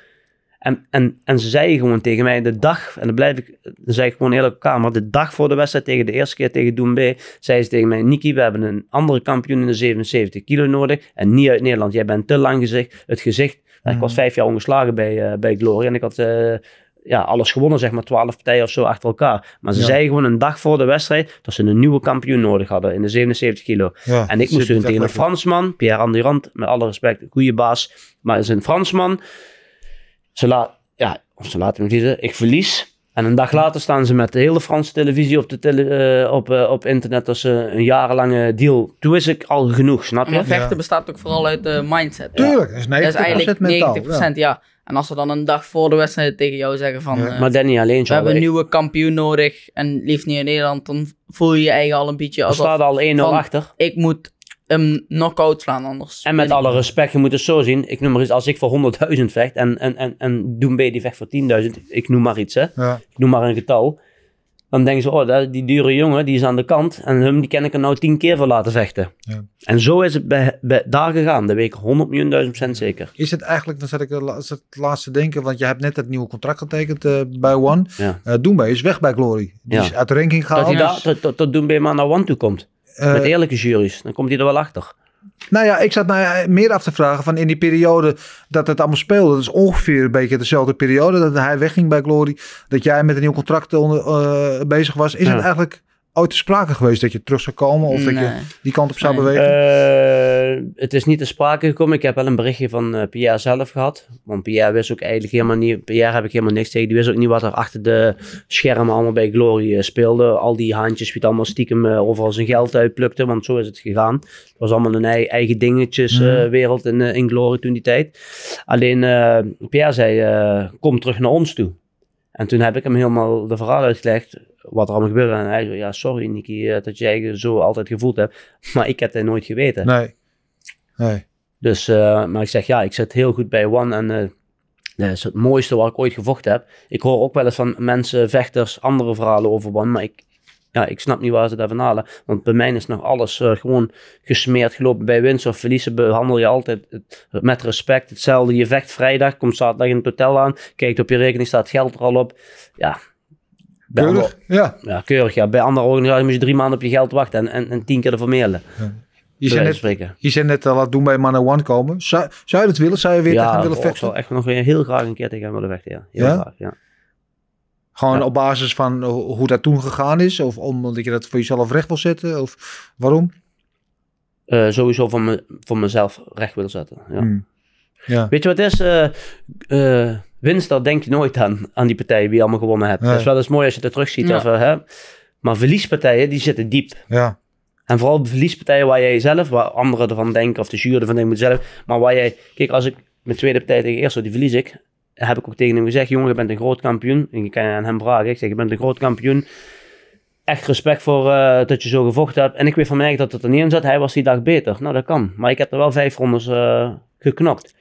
En, en, en ze zeiden gewoon tegen mij de dag, en dat blijf ik, dat zei ik gewoon eerlijk op kamer, de dag voor de wedstrijd tegen de eerste keer tegen Doumbé, zeiden ze tegen mij, Niki, we hebben een andere kampioen in de 77 kilo nodig en niet uit Nederland. Jij bent te lang gezicht, het gezicht. Ik was vijf jaar ongeslagen bij, eh, bij Glory en ik had eh, ja, alles gewonnen, zeg maar, twaalf partijen of zo achter elkaar. Maar ze Ja. zeiden gewoon een dag voor de wedstrijd dat ze een nieuwe kampioen nodig hadden in de 77 kilo. Ja. En ik moest toen tegen een. Fransman, Pierre Andurant, met alle respect, een goede baas, maar is een Fransman. Ze, la ja, of ze laten me kiezen, ik verlies. En een dag later staan ze met de hele Franse televisie op, de tele, eh, op, eh, op internet als ze een jarenlange deal. Toen wist ik al genoeg, snap je? Maar vechten Ja. bestaat ook vooral uit de mindset. Tuurlijk, dat is 90% Dat is eigenlijk mentaal. 90%, ja. En als ze dan een dag voor de wedstrijd tegen jou zeggen van... Ja. eh, Maar Danny alleen we hebben een nieuwe kampioen nodig en liefst niet in Nederland, dan voel je je eigen al een beetje Er alsof staat al 1-0 van- achter. ik moet hem knock-out slaan anders. En met alle respect, je moet het zo zien. Ik noem maar iets, als ik voor 100.000 vecht en, en, en, en die vecht voor 10.000, ik noem maar iets hè. Ja. ik noem maar een getal. Dan denken ze, oh, dat- die dure jongen, die is aan de kant. En hem, die kan ik er nou tien keer voor laten vechten. Ja. En zo is het bij, bij, daar gegaan. Dat weet ik 100 miljoen duizend procent zeker. Is het eigenlijk, dan zat ik het laatste denken, want je hebt net het nieuwe contract getekend eh, bij One. Ja. Eh Doembe is weg bij Glory. Die Ja. is uit de ranking Dat gehaald. hij daar, tot, tot, tot maar naar One toe komt. Eh, met eerlijke juries. Dan komt hij er wel achter. Nou ja, ik zat mij meer af te vragen van in die periode dat het allemaal speelde. Dat is ongeveer een beetje dezelfde periode dat hij wegging bij Glory. Dat jij met een nieuw contract onder, eh, bezig was. Is Ja. het eigenlijk ooit te sprake geweest dat je terug zou komen? Of dat je die kant op zou Nee. bewegen? Eh, het is niet te sprake gekomen. Ik heb wel een berichtje van eh, Pierre zelf gehad. Want Pierre wist ook eigenlijk helemaal niet... Pierre heb ik helemaal niks tegen. Die wist ook niet wat er achter de schermen allemaal bij Glory eh, speelde. Al die haantjes wie het allemaal stiekem overal zijn geld uitplukte. Want zo is het gegaan. Het was allemaal een ei- eigen dingetjes eh, Mhm. wereld in, in Glory toen die tijd. Alleen eh, Pierre zei, eh, kom terug naar ons toe. En toen heb ik hem helemaal de verhaal uitgelegd wat er allemaal gebeurde. En hij zei, ja sorry Niki, eh, dat jij je zo altijd gevoeld hebt. Maar ik heb dat nooit geweten. Nee. Nee. Dus, eh, maar ik zeg ja, ik zit heel goed bij One en eh, dat is het mooiste waar ik ooit gevochten heb. Ik hoor ook wel eens van mensen, vechters, andere verhalen over One, maar ik, ja, ik snap niet waar ze dat van halen. Want bij mij is nog alles gewoon gesmeerd gelopen. Bij winst of verliezen behandel je altijd het- met respect. Hetzelfde, je vecht vrijdag, komt zaterdag in het hotel aan, kijkt op je rekening, staat geld er al op. Ja, bij Keurig? Ja. ja, keurig. Ja. Bij andere organisaties moet je drie maanden op je geld wachten en, en, en tien keer ervoor mailen. Je Bij zei van net, je zei net al, laat doen bij Man One komen. Zou, zou je dat willen? Zou je weer tegen hem willen oh, ik vechten? zou echt nog weer heel graag een keer tegen hem willen vechten. Ja, heel Ja? graag. Ja. Gewoon Ja. op basis van ho- hoe dat toen gegaan is? Of omdat je dat voor jezelf recht wil zetten? Of waarom? Eh, sowieso voor, me, voor mezelf recht wil zetten. Ja. Hmm. Ja. Weet je wat is? Eh eh, winst, daar denk je nooit aan, aan die partijen die je allemaal gewonnen hebt. Nee. Het is wel eens mooi als je dat terugziet. Ja. Of, hè? Maar verliespartijen, die zitten diep. Ja. En vooral de verliespartijen waar jij zelf, waar anderen ervan denken, of de jury ervan denken, moet zelf. Maar waar jij, kijk, als ik mijn tweede partij tegen eerste, die verlies ik, heb ik ook tegen hem gezegd, jongen, je bent een groot kampioen. En je kan aan hem vragen, ik zeg, je bent een groot kampioen. Echt respect voor eh, dat je zo gevochten hebt. En ik weet van mij dat het er niet in zat. Hij was die dag beter. Nou, dat kan. Maar ik heb er wel vijf rondes eh, geknokt.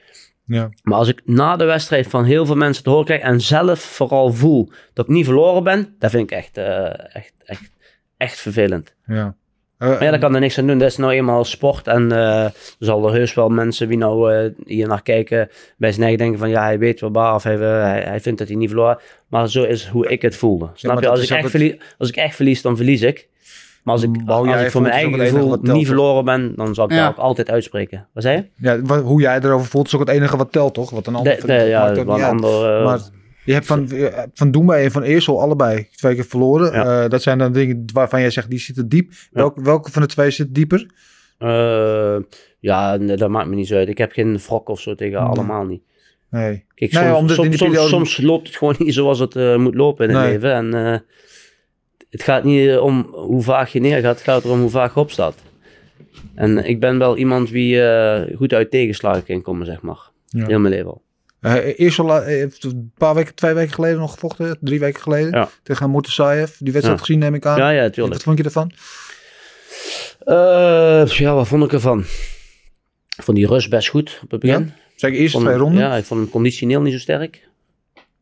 Ja. Maar als ik na de wedstrijd van heel veel mensen te horen krijg en zelf vooral voel dat ik niet verloren ben, dat vind ik echt, eh, echt, echt, echt vervelend. Ja. Eh, Maar ja, daar kan er niks aan doen. Dat is nou eenmaal sport. En eh, er zal er heus wel mensen die nou eh, hier naar kijken, bij zijn eigen denken van ja, hij weet wel waar of hij, eh, hij, hij vindt dat hij niet verloren. Maar zo is hoe ik het voelde. Snap je? Als ik, echt het- verlie- als ik echt verlies, dan verlies ik. Maar als ik, als ik voor mijn eigen gevoel wat niet verloren ben, dan zal ik Ja. dat ook altijd uitspreken. Wat zei je? ja, hoe jij erover voelt is ook het enige wat telt, toch? Wat een ander De, de, ja, niet een ander... eh, Maar je hebt van, eh, van Doemba en van Eersel allebei twee keer verloren. Ja. Eh, dat zijn dan dingen waarvan jij zegt, die zitten diep. Welke, welke van de twee zit dieper? eh, ja, nee, dat maakt me niet zo uit. Ik heb geen wrok of zo tegen Nee. allemaal niet. Nee. Kijk, Nee, soms, omdat in soms, die soms, periode- soms loopt het gewoon niet zoals het eh, moet lopen in het Nee. leven. En eh, het gaat niet om hoe vaak je neergaat, het gaat erom hoe vaak je opstaat. En ik ben wel iemand die eh, goed uit tegenslagen kan komen, zeg maar. Ja. Heel mijn leven al. Eh, eerst al, eh, een paar weken, twee weken geleden nog gevochten. Drie weken geleden. Ja. Tegen Motorsaev. Die wedstrijd Ja. gezien neem ik aan. Ja, ja, tuurlijk. Wat vond je ervan? Eh, ja, wat vond ik ervan? Ik vond die rust best goed op het begin. Eerste Vond- twee ronden. Ja, ik vond hem conditioneel niet zo sterk.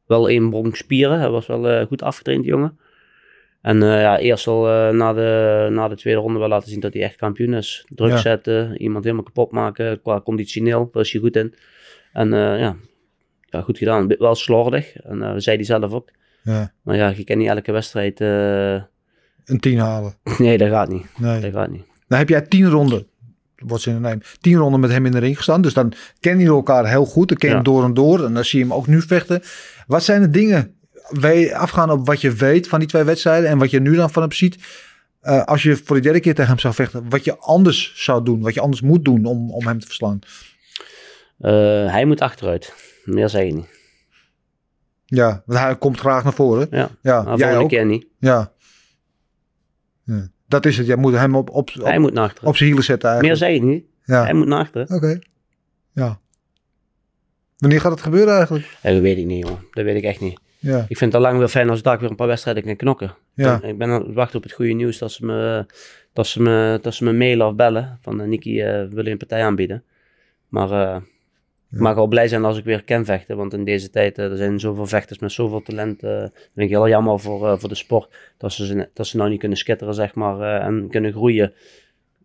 Wel één bronk spieren. Hij was wel eh, goed afgetraind, jongen. En eh, ja, eerst al eh, na, de, na de tweede ronde wel laten zien dat hij echt kampioen is. Druk Ja. zetten, iemand helemaal kapot maken qua conditioneel. Daar is hij goed in. En eh, ja. ja, goed gedaan. Wel slordig. En eh zei hij zelf ook. Ja. Maar ja, je kan niet elke wedstrijd... Een tien halen. nee, dat gaat niet. Nee. Dat gaat niet. Dan heb jij tien ronden. Wordt in de neem. Tien ronden met hem in de ring gestaan. Dus dan kennen jullie elkaar heel goed. Dan ken je Ja. hem door en door. En dan zie je hem ook nu vechten. Wat zijn de dingen? Wij afgaan op wat je weet van die twee wedstrijden. En wat je nu dan van hem ziet. eh, als je voor de derde keer tegen hem zou vechten. Wat je anders zou doen. Wat je anders moet doen om, om hem te verslaan. Eh, hij moet achteruit. Meer zeg ik niet. Ja, want hij komt graag naar voren. Ja, Ja, maar jij ook. keer niet. Ja. Ja. Dat is het. Jij moet hem op, op, op, Hij moet naar achteren. op zijn hielen zetten Meer eigenlijk. zeg ik niet. Ja. Hij moet naar achteren. Oké. Ja. Wanneer gaat het gebeuren eigenlijk? Ja, dat weet ik niet, jongen. Dat weet ik echt niet. Ja. Ik vind het al lang weer fijn als ik daar weer een paar wedstrijden kan knokken. Ja. Ik ben aan het wachten op het goede nieuws dat ze me, dat ze me, dat ze me mailen of bellen. Van uh, Nicky, eh wil je een partij aanbieden? Maar eh, ik mag wel blij zijn als ik weer kan vechten. Want in deze tijd, eh, er zijn zoveel vechters met zoveel talent. eh dat vind ik heel jammer voor, eh, voor de sport. Dat ze, dat ze nou niet kunnen schitteren, zeg maar. eh, en kunnen groeien.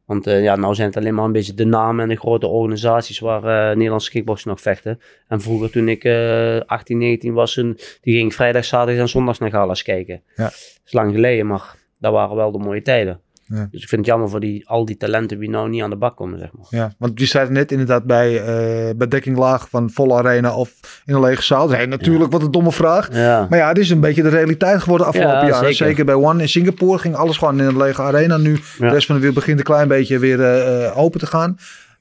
Want eh, ja, nou zijn het alleen maar een beetje de namen en de grote organisaties waar eh Nederlandse kickboxers nog vechten. En vroeger toen ik eh 18, 19 was, die ging ik vrijdag, zaterdag en zondags naar galas kijken. Ja. Dat is lang geleden, maar dat waren wel de mooie tijden. Ja. Dus ik vind het jammer voor die, al die talenten die nou niet aan de bak komen, zeg maar. Ja, want je zei net inderdaad bij, eh bij dekking laag van volle arena of in een lege zaal. Hey, natuurlijk, wat een domme vraag. Ja, Maar ja, het is een beetje de realiteit geworden afgelopen Ja, jaren. zeker. Zeker bij One in Singapore ging alles gewoon in een lege arena. Nu Ja. de rest van de wereld begint een klein beetje weer eh, eh, open te gaan.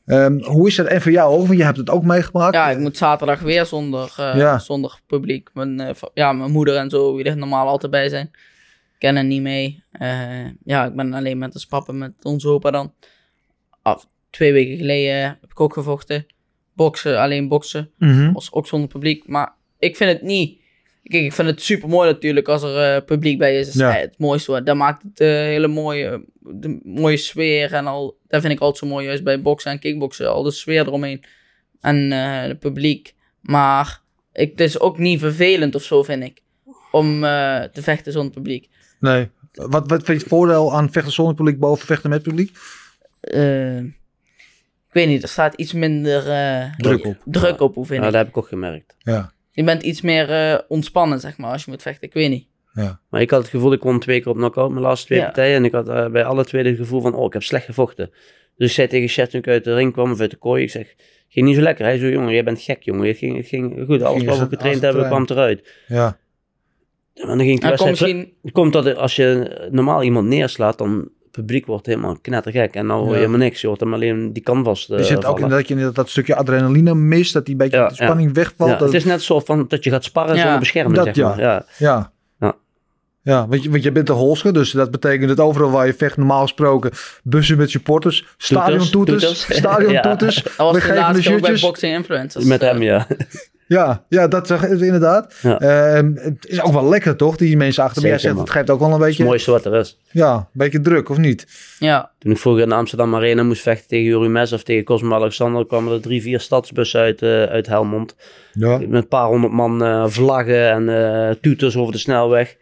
Ehm, hoe is dat? En voor jou ook, want je hebt het ook meegemaakt. Ja, ik moet zaterdag weer zonder, eh, Ja. zonder publiek. Mijn, eh, ja, mijn moeder en zo, die er normaal altijd bij zijn, kennen niet mee. Eh, ja, ik ben alleen met de spappen met onze opa dan. Af, twee weken geleden heb ik ook gevochten. Boksen, alleen boksen. Was ook zonder publiek. Maar ik vind het niet. Kijk, ik vind het super mooi natuurlijk als er eh, publiek bij is. Ja. het mooiste. Dat maakt het eh, hele mooie, de mooie sfeer. En al, dat vind ik altijd zo mooi, juist bij boksen en kickboksen. Al de sfeer eromheen. En het publiek. Maar ik, het is ook niet vervelend of zo, vind ik. Om te vechten zonder publiek. Nee. Wat, wat vind je het voordeel aan vechten zonder publiek boven vechten met publiek? Eh, ik weet niet, er staat iets minder eh, Druk op. druk op, hoe vind Ja, ik. dat heb ik ook gemerkt. Ja. Je bent iets meer eh, ontspannen, zeg maar, als je moet vechten. Ik weet niet. ja. Maar ik had het gevoel, ik won twee keer op knockout, mijn laatste twee Ja. partijen. En ik had bij alle twee het gevoel van, oh, ik heb slecht gevochten. Dus ik zei tegen Chet toen ik uit de ring kwam, of uit de kooi, ik zeg, ging niet zo lekker. Hij zo, jongen, jij bent gek, jongen. Het ging, het ging goed, alles wat we getraind hebben, kwam eruit. Ja. Dan ging ik de En kom wedstrijd... misschien Het komt dat als je normaal iemand neerslaat, dan het publiek wordt helemaal knettergek. En nou hoor je Ja. helemaal niks. Je hoort hem alleen die canvas uh, Je zit ook in dat je dat stukje adrenaline mist. Dat die beetje Ja, de spanning wegvalt. Ja, dat, het is net zo van dat je gaat sparren Ja. zonder bescherming, Dat zeg ja. maar. Ja. Ja. Ja. Want je, want je bent de holsker, dus dat betekent dat overal waar je vecht, normaal gesproken, bussen met supporters, stadiontoeters, toeters. stadiontoeters, Dat was de weggevende laatste ook bij shirtjes. Boxing Influencers. Met Eh, hem, ja. Ja, ja, dat zeg ik inderdaad. Ja. Ehm, het is ook wel lekker, toch? Die mensen achter me. Jij Zeker, zegt, het geeft ook wel een Het beetje, mooiste wat er is. ja, een beetje druk, of niet? Ja, Toen ik vroeger in de Amsterdam Arena moest vechten tegen Juri Mes of tegen Cosmo Alexander, kwamen er drie, vier stadsbussen uit, eh, uit Helmond. Ja. Met een paar honderd man eh, vlaggen en eh tuters over de snelweg.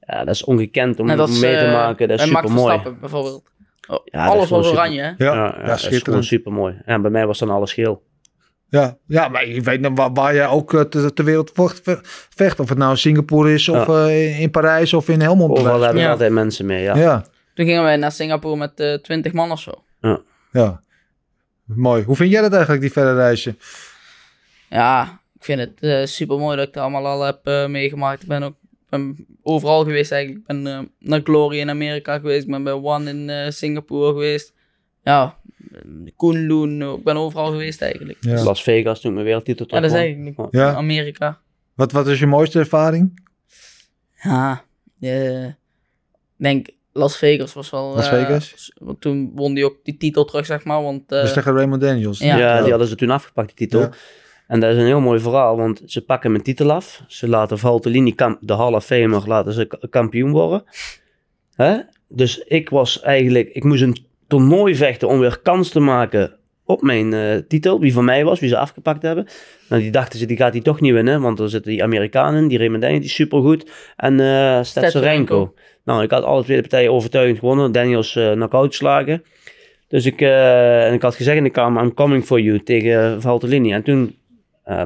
Ja, dat is ongekend om, mee te maken. Dat is bij Max super mooi. Verstappen bijvoorbeeld. Oh, Ja, is alles was super. oranje, hè? Ja, Ja, ja, ja, dat is gewoon schitterend. super mooi. En bij mij was dan alles geel. Ja, ja, maar je weet nou waar, waar jij ook eh, ter, ter wereld vecht. Of het nou in Singapore is, of Ja. eh, in Parijs, of in Helmond. Overal hebben we Ja. altijd mensen mee, ja. ja. Toen gingen wij naar Singapore met eh 20 man of zo. ja. Mooi. Hoe vind jij dat eigenlijk, die verre reisje? Ja, ik vind het super mooi dat ik het allemaal al heb eh, meegemaakt. Ik ben ook ben overal geweest eigenlijk. Ik ben eh, naar Glory in Amerika geweest. Ik ben bij One in eh, Singapore geweest. Ja, Koenloen, ik ben overal geweest eigenlijk. Ja. Las Vegas toen mijn wereldtitel Ja, terug dat zei ik. Ja. Amerika. Wat, wat is je mooiste ervaring? Ja, eh, ik denk Las Vegas was wel... Las eh, Vegas? want toen won hij ook die titel terug, zeg maar. Want, eh, dus tegen Raymond Daniels. Ja. Ja, die hadden ze toen afgepakt, die titel. Ja. En dat is een heel mooi verhaal, want ze pakken mijn titel af. Ze laten Valtellini, kamp- de Hall of Famer, laten ze kampioen worden. Hè? Dus ik was eigenlijk, ik moest een toernooi vechten om weer kans te maken op mijn eh, titel, wie van mij was, wie ze afgepakt hebben. Nou, die dachten ze, die gaat hij toch niet winnen, want er zitten die Amerikanen, die Daniels, die is supergoed. En Stetsorenko. Stetsorenko. Nou, ik had alle twee de partijen overtuigend gewonnen. Daniels eh knock-out slagen. Dus ik, en ik had gezegd in de kamer, I'm coming for you tegen Valtellini. En toen,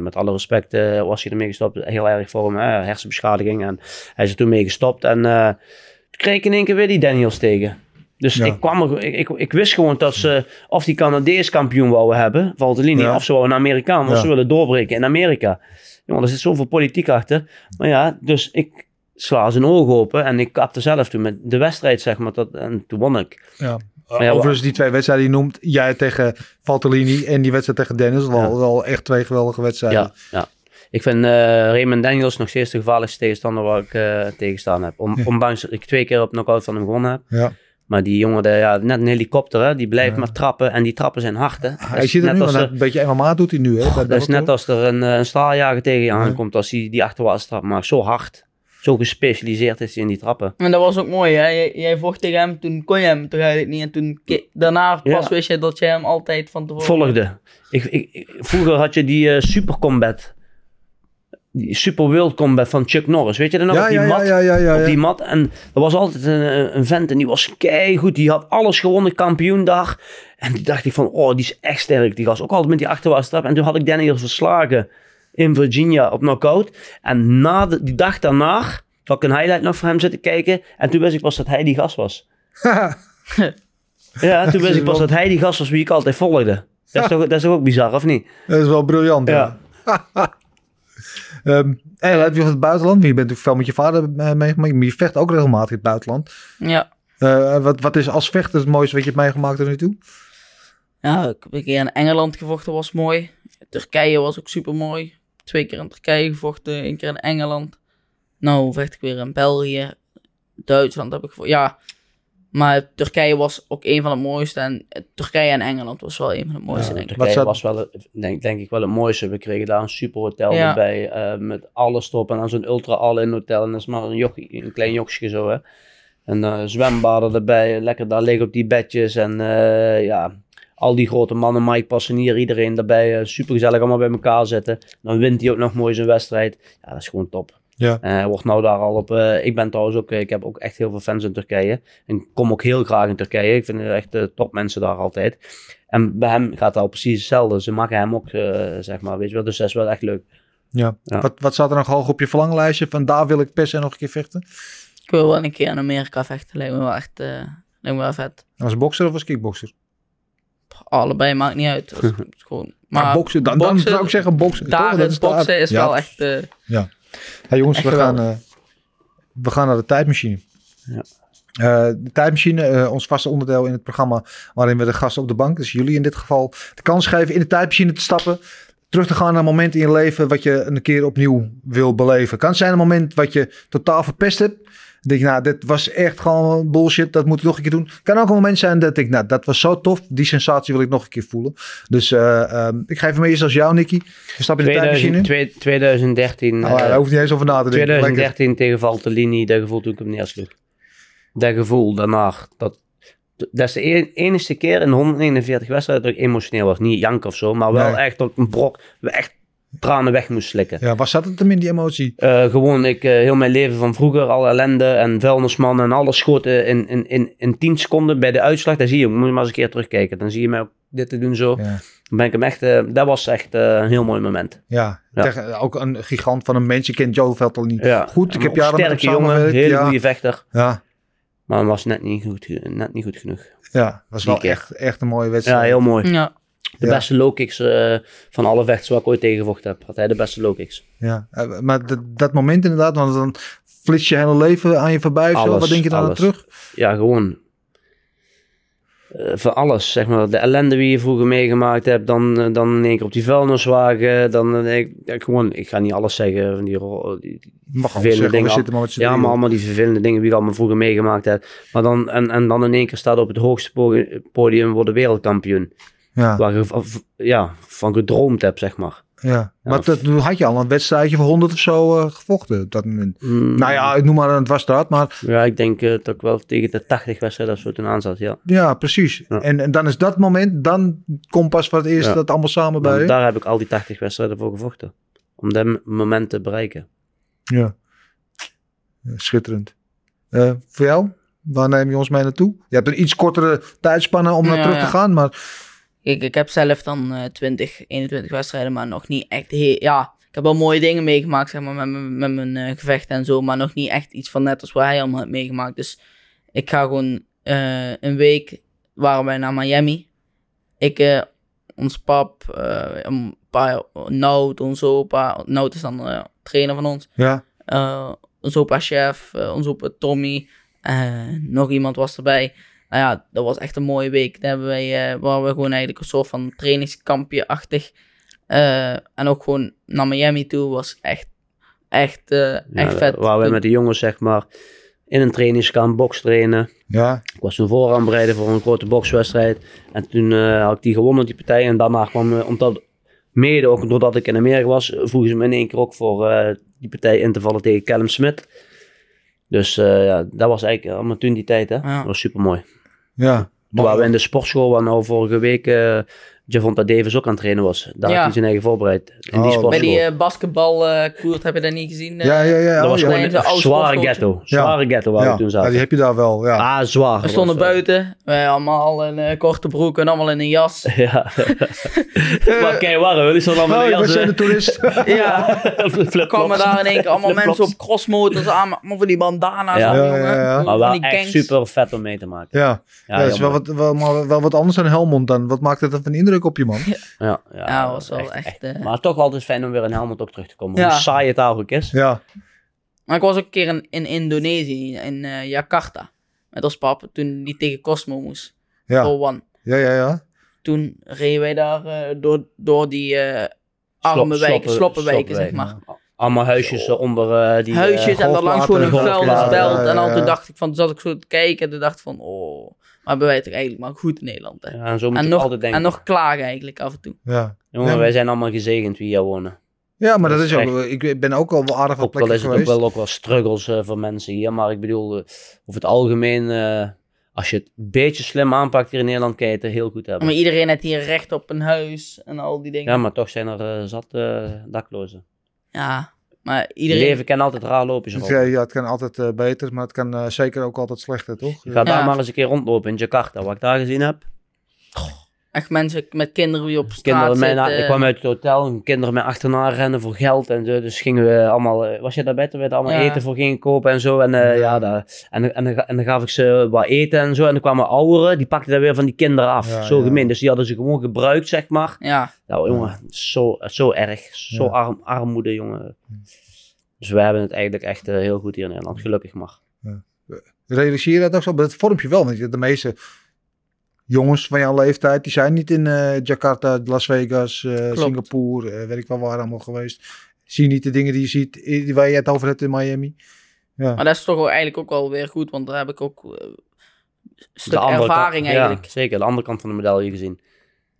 met alle respect, was hij ermee gestopt. Heel erg voor hem, hersenbeschadiging. En hij is er toen mee gestopt. En toen kreeg ik in één keer weer die Daniels tegen. Dus Ja. ik, kwam er, ik, ik, ik wist gewoon dat ze of die Canadees kampioen wouden hebben, Valtellini, Ja. of ze wouden een Amerikaan, want Ja. ze willen doorbreken in Amerika. Jongen, er zit zoveel politiek achter. Maar ja, dus ik sla zijn ogen open en ik kapte zelf toen met de wedstrijd, zeg maar. Dat, en toen won ik. Ja. ja, Overigens, die twee wedstrijden die je noemt, jij tegen Valtellini en die wedstrijd tegen Dennis, wel, Ja. wel echt twee geweldige wedstrijden. Ja, ja. Ik vind eh, Raymond Daniels nog steeds de gevaarlijkste tegenstander waar ik eh tegenstaan heb. Om, Ja. Ondanks dat ik twee keer op knockout van hem gewonnen heb. Ja. Maar die jongen, de, ja, net een helikopter, hè, die blijft Ja. maar trappen. En die trappen zijn hard. Hè. Hij is er net nu, als er- een beetje MMA doet hij nu. Hè, dat is net als er een, eh, een staaljager tegen je aankomt. Als hij die achterwaarts trap maakt. Zo hard. Zo gespecialiseerd is hij in die trappen. En dat was ook mooi, hè? Jij, jij vocht tegen hem, toen kon je hem toch eigenlijk niet. En toen, daarna Ja. pas wist je dat jij hem altijd van tevoren... Volgde. Ik, ik, ik- vroeger had je die eh, Super Combat. Die Super World Combat van Chuck Norris. Weet je dat nog? Ja, op die ja, mat? ja, op die mat. En er was altijd een, een vent en die was keigoed. Die had alles gewonnen, kampioen daar. En toen dacht ik van, oh, die is echt sterk. Die was ook altijd met die achterwaarts trap. En toen had ik Daniels verslagen in Virginia op knockout. En na de, die dag daarna had ik een highlight nog voor hem zitten kijken. En toen wist ik pas dat hij die gast was. Ja, toen wist ik pas dat hij die gast was wie ik altijd volgde. Dat is toch, dat is toch ook bizar, of niet? Dat is wel briljant. Ja. Ja. Ehm, en heb je van het buitenland? Je bent natuurlijk veel met je vader eh, meegemaakt, maar je vecht ook regelmatig in het buitenland. Ja. Eh, wat, wat is als vechter het mooiste wat je hebt meegemaakt tot nu toe? Ja, ik heb een keer in Engeland gevochten, was mooi. Turkije was ook super mooi. Twee keer in Turkije gevochten, één keer in Engeland. Nou, vecht ik weer in België. Duitsland heb ik gevochten. Ja, maar Turkije was ook een van de mooiste. En Turkije en Engeland was wel een van de mooiste, denk ik. Turkije was wel, denk, denk ik wel het mooiste. We kregen daar een super hotel Ja. erbij. eh, met alles erop en dan zo'n ultra all-in hotel. En dat is maar een, jochie, een klein jochje zo, hè. En eh, zwembaden erbij. Lekker daar liggen op die bedjes. En eh, ja, al die grote mannen, Mike Passenier, iedereen erbij. super gezellig allemaal bij elkaar zitten. Dan wint hij ook nog mooi zijn wedstrijd. Ja, dat is gewoon top. Ja. En hij wordt nou daar al op. eh, ik ben trouwens ook. eh, Ik heb ook echt heel veel fans in Turkije. En ik kom ook heel graag in Turkije. Ik vind het echt de top mensen daar altijd. En bij hem gaat het al precies hetzelfde. Ze maken hem ook, eh, zeg maar, weet je wel. Dus dat is wel echt leuk. Ja. Ja. Wat, wat staat er nog hoog op je verlanglijstje? Van daar wil ik per se nog een keer vechten. Ik wil wel een keer in Amerika vechten. Lijkt me wel echt eh, lijkt me wel vet. Als bokser of als kickbokser? Allebei maakt niet uit. Is gewoon, Maar maar boksen, dan, dan zou ik zeggen boksen. Daar, Toch? Dat het daar- boksen is Ja. wel echt... eh, Hey jongens, Echt we gaan, eh, we gaan naar de tijdmachine. Ja. Eh, de tijdmachine, eh, ons vaste onderdeel in het programma waarin we de gasten op de bank, dus jullie in dit geval, de kans geven in de tijdmachine te stappen. Terug te gaan naar een moment in je leven wat je een keer opnieuw wil beleven. Kan zijn een moment wat je totaal verpest hebt. Denk je, nou, dit was echt gewoon bullshit. Dat moet ik nog een keer doen. Kan ook een moment zijn dat ik, nou, dat was zo tof. Die sensatie wil ik nog een keer voelen. Dus eh, ehm, ik ga even mee eerst als jou, Nicky. We stappen in de 2000, tijdmachine. twee- 2013. Nou, eh, daar hoeft niet eens over na te denken. Lekker. 2013 tegen Valtellini. Dat gevoel toen ik hem neersloeg. Dat gevoel daarna. Dat, dat is de e- enige keer in de 141 wedstrijden dat ik emotioneel was. Niet jank of zo, maar wel Nee. echt op een brok. Echt tranen weg moest slikken. Ja, waar zat het hem in die emotie? Eh, gewoon, ik, eh, heel mijn leven van vroeger, alle ellende en vuilnismannen en alles schoten in, in, in, in 10 seconden bij de uitslag. Daar zie je, moet je maar eens een keer terugkijken. Dan zie je mij ook dit te doen zo. Ja. Dan ben ik hem echt, eh, dat was echt eh, een heel mooi moment. Ja, Ja. Tegen, ook een gigant van een mens. Je kent Joe Veld al niet Ja. goed. Ik heb jaren met hem sterke jongen, hele ja. goede vechter. Ja, Maar hij was net niet goed, net niet goed genoeg. ja, was Die wel keer. echt, echt een mooie wedstrijd. Ja, heel mooi. ja. De Ja. beste low kicks eh, van alle vechters waar ik ooit tegengevochten heb. Had hij de beste low kicks. Ja, eh, maar dat, dat moment inderdaad, want dan flits je hele leven aan je voorbij. of zo. Wat denk je dan aan terug? Ja, gewoon. eh, van alles, zeg maar. De ellende die je vroeger meegemaakt hebt, dan, dan in één keer op die vuilniswagen. Dan ik, ik, gewoon, ik ga niet alles zeggen van die, die, die Mag gewoon vervelende dingen. maar Ja, maar allemaal die vervelende dingen die ik allemaal vroeger meegemaakt heb. Maar dan, en, en dan in één keer staat op het hoogste po- podium worden wereldkampioen. Ja, Waar je v- v- ja, van gedroomd hebt, zeg maar. ja. Maar dat, toen had je al een wedstrijdje van 100 of zo eh, gevochten op dat moment. Mm, Nou ja, ik noem maar, het was dat, maar Ja, ik denk eh, dat ik wel tegen de 80 wedstrijden of zo toen aan zat, ja. ja, precies. Ja. En, en dan is dat moment, dan komt pas voor het eerst Ja. dat allemaal samen bij daar heb ik al die 80 wedstrijden voor gevochten. Om dat moment te bereiken. Ja. Schitterend. Eh, voor jou? Waar neem je ons mee naartoe? Je hebt een iets kortere tijdspanne om naar terug ja. te gaan, maar Ik, ik heb zelf dan eh 20, 21 wedstrijden, maar nog niet echt. Ja, ik heb wel mooie dingen meegemaakt, zeg maar, met, mijn- met mijn eh, gevechten en zo. Maar nog niet echt iets van net als wat hij allemaal heeft meegemaakt. Dus ik ga gewoon eh, een week, waren wij naar Miami. Ik, eh, ons pap, een paar, Nout, onze opa. Nout is dan trainer van ons. ja. Onze opa chef, onze opa Tommy, nog iemand was erbij. Nou ja, dat was echt een mooie week. Daar hebben wij, eh, waar we gewoon eigenlijk een soort van trainingskampje-achtig. eh, en ook gewoon naar Miami toe was echt, echt, eh, echt Ja, vet. Waar we met de jongens, zeg maar, in een trainingskamp box trainen. Ja, Ik was toen vooraan bereiden voor een grote bokswedstrijd. En toen eh, had ik die gewonnen, die partij. En daarna kwam, omdat, mede ook doordat ik in Amerika was, vroegen ze me in één keer ook voor eh, die partij in te vallen tegen Callum Smith. Dus eh, ja, dat was eigenlijk allemaal toen die tijd, hè. Ja. Dat was super mooi. Ja. Waren we in de sportschool, waar nou vorige week eh Javonta Davis ook aan het trainen was. Daar Ja. had hij zijn eigen voorbereid. In die Oh. Bij die eh basketbal eh koert heb je dat niet gezien? eh? Ja, ja, ja. dat oh, was ja. gewoon een zware ghetto. Zware ghetto waar ja. we toen Ja, zaten. die heb je daar wel, ja. Ah, zwaar. We Dat stonden was, eh, buiten, wij allemaal in eh, korte broek en allemaal in een jas. Ja. maar kijk, waar, die stonden allemaal Oh, in de we jas, zijn de toerist. ja, kwamen daar in één keer allemaal mensen op crossmotors aan, van die bandana's Ja. Maar wel echt super vet om mee te maken. Ja, ja, dat is wel wat, wel, maar wel wat anders dan Helmond dan. Wat maakt het dan van indruk op je man? Ja, ja, Ja, dat was wel echt... eh, Maar toch altijd fijn om weer in Helmond ook terug te komen. Ja. Hoe saai het ook is. Ja, Maar ik was ook een keer in, in Indonesië, in eh, Jakarta. Met ons pap, toen die tegen Cosmo moest. ja, Voor one. ja, ja, ja. Toen reden wij daar eh, door, door die eh arme Slop- wijken, sloppen- sloppenwijken, zeg maar. Allemaal huisjes onder eh, die... Huisjes en daar langs gewoon een vuilnisbelt. En al toen dacht ik van, toen zat ik zo te kijken en toen dacht ik van, oh, maar hebben wij het toch eigenlijk maar goed in Nederland, hè. ja, en zo moet En je nog, altijd denken. en nog klagen eigenlijk af en toe. ja. Jongen, Ja. wij zijn allemaal gezegend wie hier wonen. Ja, maar dat, Dat is is ook... Ik ben ook al wel aardig wat Ook wel plekken is het ook geweest. wel, ook wel struggles eh, voor mensen hier. Maar ik bedoel, eh, over het algemeen... eh, als je het een beetje slim aanpakt hier in Nederland, kan je het er heel goed hebben. Maar iedereen heeft hier recht op een huis en al die dingen. Ja, maar toch zijn er zat eh, daklozen. Ja, maar Iedereen... leven kan altijd raar lopen. Dus Rob. ja, ja, het kan altijd eh, beter, maar het kan eh, zeker ook altijd slechter, toch? Ga daar Ja. maar eens een keer rondlopen in Jakarta. Wat ik daar gezien heb. Echt mensen met kinderen die op straat Kinderen mij na- zitten. ik kwam uit het hotel, kinderen mij achterna rennen voor geld en zo. Dus gingen we allemaal, eh, was je daarbij toen we daar allemaal Ja. eten voor gingen kopen en zo. En, eh, ja, daar, en, en, en, en dan gaf ik ze wat eten en zo. En dan kwamen ouderen, die pakten dat weer van die kinderen af. Ja, zo ja. gemeen. Dus die hadden ze gewoon gebruikt, zeg maar. Ja, Nou jongen, zo, zo erg. Zo Ja. arm, armoede, jongen. Dus we hebben het eigenlijk echt eh, heel goed hier in Nederland, gelukkig maar. Realiseer je dat ook zo? Maar dat vormt je wel, want je- de meeste jongens van jouw leeftijd, die zijn niet in eh, Jakarta, Las Vegas, eh. Singapore, eh, weet ik wel waar allemaal geweest. Zie niet de dingen die je ziet, die waar je het over hebt in Miami. Ja, maar dat is toch wel eigenlijk ook wel weer goed, want daar heb ik ook een stuk ervaring kant- eigenlijk. Ja, zeker, de andere kant van de medaille gezien.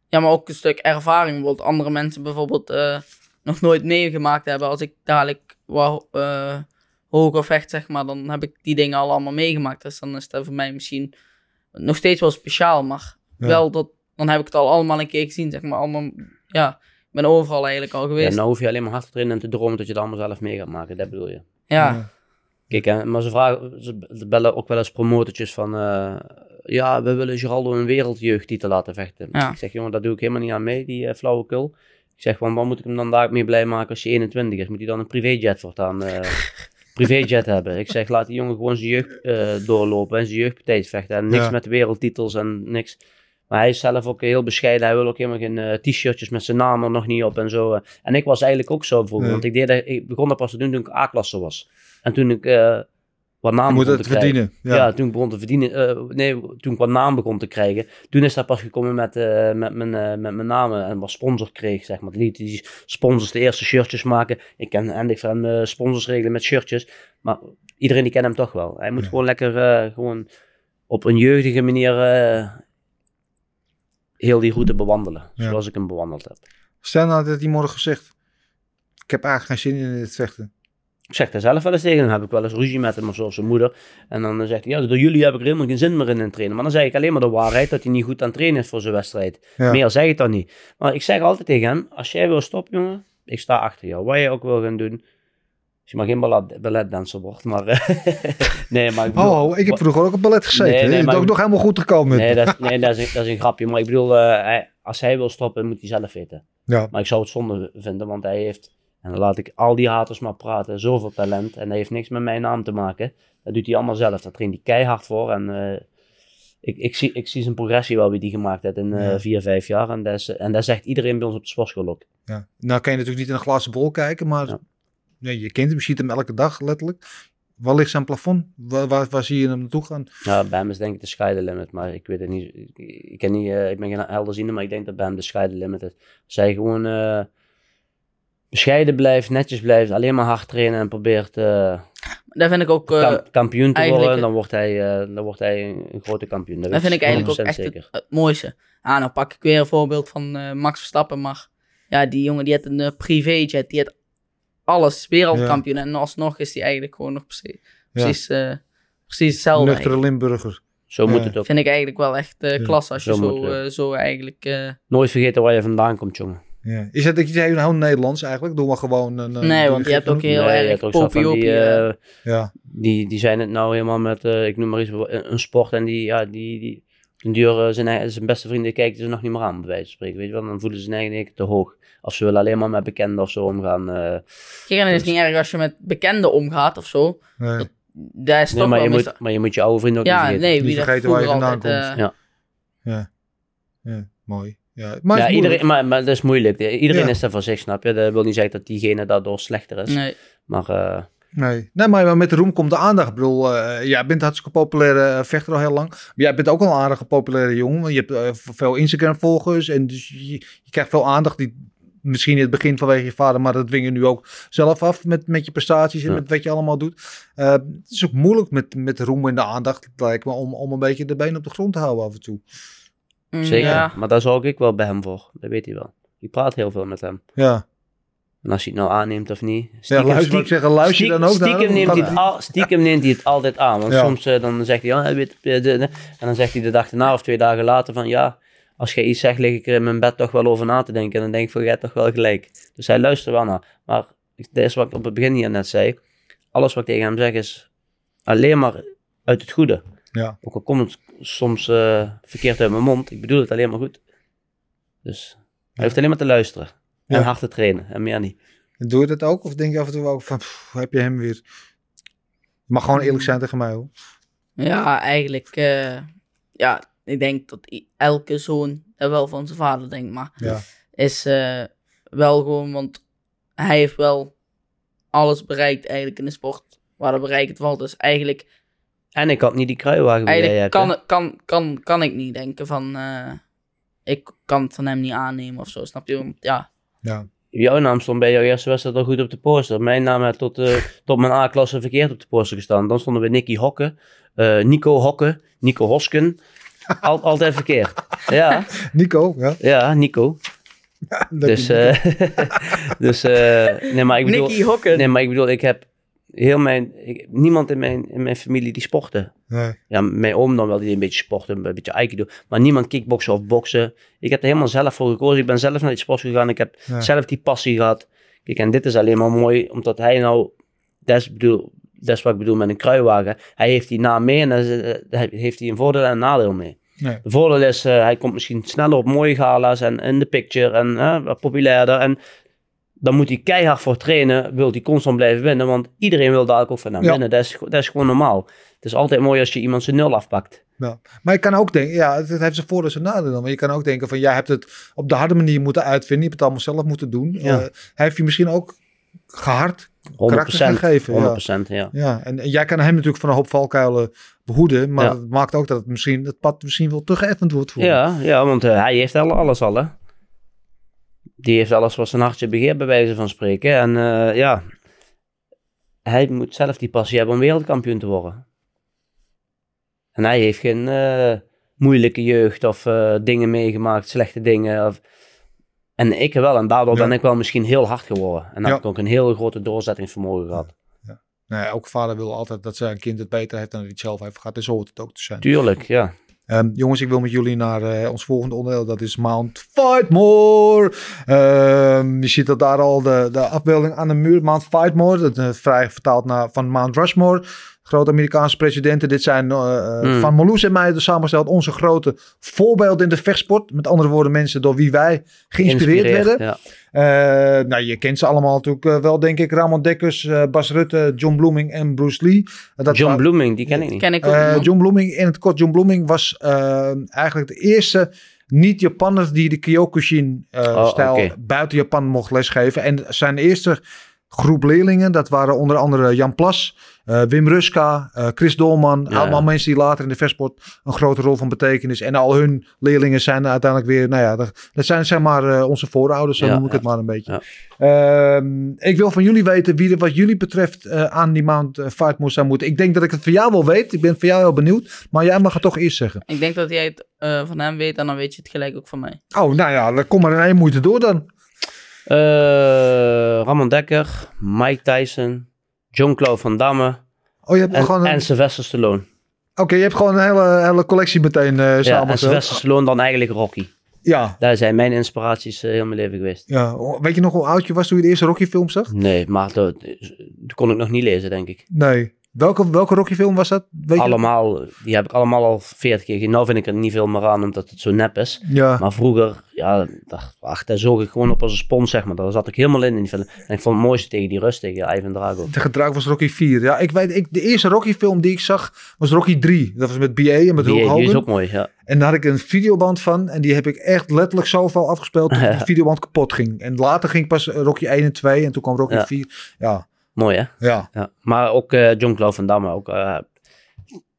Ja, maar ook een stuk ervaring. Bijvoorbeeld andere mensen bijvoorbeeld eh, nog nooit meegemaakt hebben. Als ik dadelijk wat eh, hoger vecht, zeg maar, dan heb ik die dingen al allemaal meegemaakt. Dus dan is dat voor mij misschien nog steeds wel speciaal, maar Ja. wel dat, dan heb ik het al allemaal een keer gezien, zeg maar. Allemaal, ja, ik ben overal eigenlijk al Ja, geweest. nou hoef je alleen maar hard te trainen en te dromen dat je het allemaal zelf mee gaat maken. Dat bedoel je. ja. Kijk, hè, maar ze, vragen, ze bellen ook wel eens promotortjes van... eh, ja, we willen Geraldo een wereldjeugdtitel laten vechten. Ja. Ik zeg, jongen, dat doe ik helemaal niet aan mee, die uh, flauwekul. Ik zeg, want wat moet ik hem dan daar mee blij maken als je 21 is? Moet hij dan een privéjet voortaan... eh privéjet hebben? Ik zeg, laat die jongen gewoon zijn jeugd eh, doorlopen en zijn jeugdpartijs vechten. En niks Ja. met wereldtitels en niks... Maar hij is zelf ook heel bescheiden. Hij wil ook helemaal geen eh, t-shirtjes met zijn naam er nog niet op en zo. eh. En ik was eigenlijk ook zo vroeger. Ja. Want ik, deed, dat- ik begon dat pas te doen toen ik A-klasse was. En toen ik wat naam moet begon het te verdienen. Ja. Ja. toen ik begon te verdienen, eh, nee, toen ik wat naam begon te krijgen, toen is dat pas gekomen met, eh, met, mijn, eh, met mijn namen en wat sponsor kreeg, zeg maar. Liet die sponsors de eerste shirtjes maken. Ik ken eindig van sponsors regelen met shirtjes, maar iedereen die kent hem toch wel. Hij moet Ja. gewoon lekker, gewoon op een jeugdige manier heel die route bewandelen, Ja. zoals ik hem bewandeld heb. Stel nou dat hij morgen zegt, ik heb eigenlijk geen zin in het vechten. Ik zeg daar zelf wel eens tegen hem, heb ik wel eens ruzie met hem of zo, zijn moeder. En dan zegt hij, ja, door jullie heb ik er helemaal geen zin meer in in trainen. Maar dan zeg ik alleen maar de waarheid, dat hij niet goed aan het trainen is voor zijn wedstrijd. Ja. Meer zeg ik dan niet. Maar ik zeg altijd tegen hem, als jij wil stoppen, jongen, ik sta achter jou. Wat jij ook wil gaan doen. Als je maar geen ballet, balletdanser wordt, maar... nee, maar ik bedoel... Oh, oh, ik heb vroeger ook op ballet gezeten. Nee, nee, is ook ik- nog helemaal goed gekomen. Nee, dat, is- nee dat, is, een- dat is een grapje. Maar ik bedoel, eh, hij- als hij wil stoppen, moet hij zelf weten. Ja. Maar ik zou het zonde vinden, want hij heeft, en dan laat ik al die haters maar praten, zoveel talent. En hij heeft niks met mijn naam te maken. Dat doet hij allemaal zelf. Daar traint hij keihard voor. En eh, ik, ik, zie, ik zie zijn progressie wel wie die gemaakt heeft in eh, Ja. vier, vijf jaar. En dat, is, en dat zegt iedereen bij ons op de sportschool ook. Ja. Nou kan je natuurlijk niet in een glazen bol kijken, maar Ja. nee, je kent hem, je ziet hem elke dag letterlijk. Waar ligt zijn plafond? Waar, waar, waar zie je hem naartoe gaan? Ja, bij hem is denk ik de sky the limit, maar ik weet het niet. Ik, ik, ken niet, eh, ik ben geen helderziende, maar ik denk dat bij hem de sky the limit is. Hij gewoon bescheiden blijft, netjes blijft, alleen maar hard trainen en probeert eh, Daar vind ik ook, eh, kam- kampioen te worden, dan wordt hij, eh, dan wordt hij een, een grote kampioen. Dat vind ik eigenlijk ook 100% echt het, zeker. het mooiste. Ah, nou pak ik weer een voorbeeld van eh, Max Verstappen, maar ja, die jongen die had een privéjet, die had alles, wereldkampioen. En alsnog is hij eigenlijk gewoon nog precies, precies, eh, precies hetzelfde. Nuchtere Limburger. Zo moet Ja. het ook. Vind ik eigenlijk wel echt eh Ja, klasse als je zo zo, eigenlijk... eh, Nooit vergeten waar je vandaan komt, jongen. Ja. Is dat dat je zei, nou Nederlands eigenlijk? Doe maar gewoon een... een- Nee, want je hebt ook heel Nee, je erg ook die, eh, eh. Ja, die, die zijn het nou helemaal met, eh, ik noem maar iets, een, een sport en die, ja, die, die op den duur, eh, zijn, zijn beste vrienden kijken ze nog niet meer aan, bij wijze van spreken, weet je wel. Dan voelen ze eigenlijk te hoog. Of ze willen alleen maar met bekenden of zo omgaan. eh. Kijk, en het is niet erg als je met bekenden omgaat of zo. nee. Daar is nee, toch maar, wel je meestal- moet, maar je moet je oude vrienden ook niet vergeten. nee, Niet wie dat vergeten waar je vandaan altijd... komt. eh, Ja. ja. ja, mooi. Ja, maar ja, iedereen, maar, maar dat is moeilijk. Iedereen Ja. is er voor zich, snap je? Dat wil niet zeggen dat diegene daardoor slechter is. Nee. Maar eh, Nee. nee, maar met de roem komt de aandacht. Ik bedoel, eh, jij bent hartstikke populaire eh, vechter al heel lang. Maar jij bent ook al een aardige populaire jongen. want Je hebt veel Instagram-volgers en dus je, je krijgt veel aandacht. Die, misschien in het begin vanwege je vader, maar dat dwing je nu ook zelf af met, met je prestaties en Ja. met wat je allemaal doet. Eh, het is ook moeilijk met, met roem en de aandacht, lijkt me, om, om een beetje de benen op de grond te houden af en toe. Mm, zeker. Ja. Maar daar zorg ik wel bij hem voor. Dat weet hij wel. Ik praat heel veel met hem. Ja, En als hij het nou aanneemt of niet. ja stiekem- luister, wat ik stiekem- zeggen, luister je dan ook stiekem neemt, hij het al, stiekem neemt hij het altijd aan. Want Ja. soms eh, dan zegt hij, ja, weet, eh, en dan zegt hij de dag erna of twee dagen later van, ja, als jij iets zegt, lig ik er in mijn bed toch wel over na te denken. En dan denk ik van, jij toch wel gelijk. Dus hij luistert wel naar. Maar dat is wat ik op het begin hier net zei. Alles wat ik tegen hem zeg is alleen maar uit het goede. Ja. Ook al komt het soms eh, verkeerd uit mijn mond, ik bedoel het alleen maar goed. Dus hij hoeft alleen maar te luisteren. En Ja. hard te trainen, en meer niet. Doe je dat ook? Of denk je af en toe ook van, pff, heb je hem weer? Je mag gewoon eerlijk zijn tegen mij hoor. Ja, eigenlijk, eh, ja, ik denk dat elke zoon dat wel van zijn vader denkt, maar Ja. is eh, wel gewoon, want hij heeft wel alles bereikt eigenlijk in de sport waar dat bereikt valt. Dus eigenlijk, En ik had niet die kruiwagen eigenlijk hebt. kan, het- kan, kan, kan ik niet denken van, eh, ik kan het van hem niet aannemen of zo, snap je? Want ja, Ja. Jouw naam stond bij jouw eerste wedstrijd al goed op de poster. Mijn naam had tot, eh, tot mijn A-klasse verkeerd op de poster gestaan. Dan stonden we Nicky Hokken, eh, Nico Hokken, Nico Hosken. Al, altijd verkeerd. Ja, Nico, ja. ja, Nico. Dus, eh, dus eh, nee, maar ik bedoel, Nicky Hokken. nee, maar ik bedoel, ik heb heel mijn, ik, niemand in mijn, in mijn familie die sportte. nee. Ja, mijn oom dan wel, die een beetje sporten, een beetje aikido. Maar niemand kickboksen of boksen. Ik heb er helemaal zelf voor gekozen. Ik ben zelf naar die sport gegaan. Ik heb zelf die passie gehad. Kijk, en dit is alleen maar mooi, omdat hij nou... Dat bedoel, dat is wat ik bedoel met een kruiwagen. Hij heeft die naam mee en daar eh, heeft hij een voordeel en een nadeel mee. Nee. De voordeel is, eh, hij komt misschien sneller op mooie gala's en in de picture en wat populairder. En dan moet hij keihard voor trainen, wil hij constant blijven winnen. Want iedereen wil daar ook van hem Ja. winnen. Dat is, dat is gewoon normaal. Het is altijd mooi als je iemand zijn nul afpakt. Ja. Maar je kan ook denken, ja, het, heeft zijn voordeel en zijn nadeel. dan. Maar je kan ook denken van, jij hebt het op de harde manier moeten uitvinden. Je hebt het allemaal zelf moeten doen. Ja. Eh, hij heeft je misschien ook gehard. 100%. Karakter gaan geven, ja. 100%, ja. Ja, en, en jij kan hem natuurlijk van een hoop valkuilen behoeden. Maar Ja. dat maakt ook dat het, misschien, het pad misschien wel te geëffend wordt voor hem. Ja, ja, want eh, hij heeft al alles al, hè. Die heeft alles wat zijn hartje begeert, bij wijze van spreken. En eh, ja, hij moet zelf die passie hebben om wereldkampioen te worden. En hij heeft geen eh, moeilijke jeugd of eh, dingen meegemaakt, slechte dingen. Of... En ik wel, en daardoor Ja. ben ik wel misschien heel hard geworden. En Ja. heb ik ook een heel grote doorzettingsvermogen gehad. Nee, elke vader wil altijd dat zijn kind het beter heeft dan hij het zelf heeft gehad. En zo hoort het ook te zijn. Tuurlijk, ja. Ehm, jongens, ik wil met jullie naar eh, ons volgende onderdeel. Dat is Mount Fightmore. Ehm, je ziet dat daar al de, de afbeelding aan de muur. Mount Fightmore. Dat is vrij vertaald naar, van Mount Rushmore. Grote Amerikaanse presidenten. Dit zijn eh, eh, Hmm. van Marloes en mij samengesteld. Onze grote voorbeelden in de vechtsport. Met andere woorden, mensen door wie wij geïnspireerd werden. Ja. Eh, nou, je kent ze allemaal natuurlijk wel, denk ik. Ramon Dekkers, Bas Rutte, John Bloeming en Bruce Lee. Dat John Blooming, die ken ik niet. Ken ik ook eh, niet, man. John Bloeming, in het kort, John Bloeming was eigenlijk de eerste niet-Japanner die de Kyokushin-stijl Oh, buiten Japan mocht lesgeven. En zijn eerste groep leerlingen, dat waren onder andere Jan Plas, eh, Wim Ruska, eh, Chris Dolman. Ja. Allemaal mensen die later in de vechtsport een grote rol van betekenis. En al hun leerlingen zijn uiteindelijk weer, nou ja, dat dat zijn zeg maar eh, onze voorouders, zo Ja, noem ik ja. het maar een beetje. Ja. Ehm, ik wil van jullie weten wie er wat jullie betreft eh, aan die Mount Fight moest zou moeten. Ik denk dat ik het van jou wel weet. Ik ben van jou heel benieuwd. Maar jij mag het toch eerst zeggen. Ik denk dat jij het eh, van hem weet en dan weet je het gelijk ook van mij. Oh, nou ja, dan kom maar in één moeite door dan. Eh, Ramon Dekker, Mike Tyson, John Claude Van Damme Oh, je hebt en, gewoon een... en Sylvester Stallone. Oké, je hebt gewoon een hele, hele collectie meteen eh Ja, en. Sylvester Stallone dan eigenlijk Rocky. Ja, Daar zijn mijn inspiraties eh, heel mijn leven geweest. ja. Weet je nog hoe oud je was toen je de eerste Rocky film zag? Nee, maar dat, dat kon ik nog niet lezen, denk ik. Nee. Welke, welke Rocky film was dat? Weet je? Allemaal, die heb ik allemaal al veertig keer gezien. Nou vind ik er niet veel meer aan, omdat het zo nep is. Ja. Maar vroeger, ja, daar, ach, daar zoog ik gewoon op als een spons, zeg maar. Daar zat ik helemaal in. in die film. En ik vond het mooiste tegen die rust, tegen Ivan Drago. De gedrag was Rocky 4. Ja, ik weet, ik, de eerste Rocky film die ik zag was Rocky 3. Dat was met BA en met Hulk die is Hogan. ook mooi, ja. En daar had ik een videoband van. En die heb ik echt letterlijk zoveel afgespeeld tot de videoband kapot ging. En later ging pas Rocky 1 en 2. En toen kwam Rocky Ja. 4. Ja, Mooi, hè? ja. Ja. Maar ook eh, John Claude Van Damme, ook eh,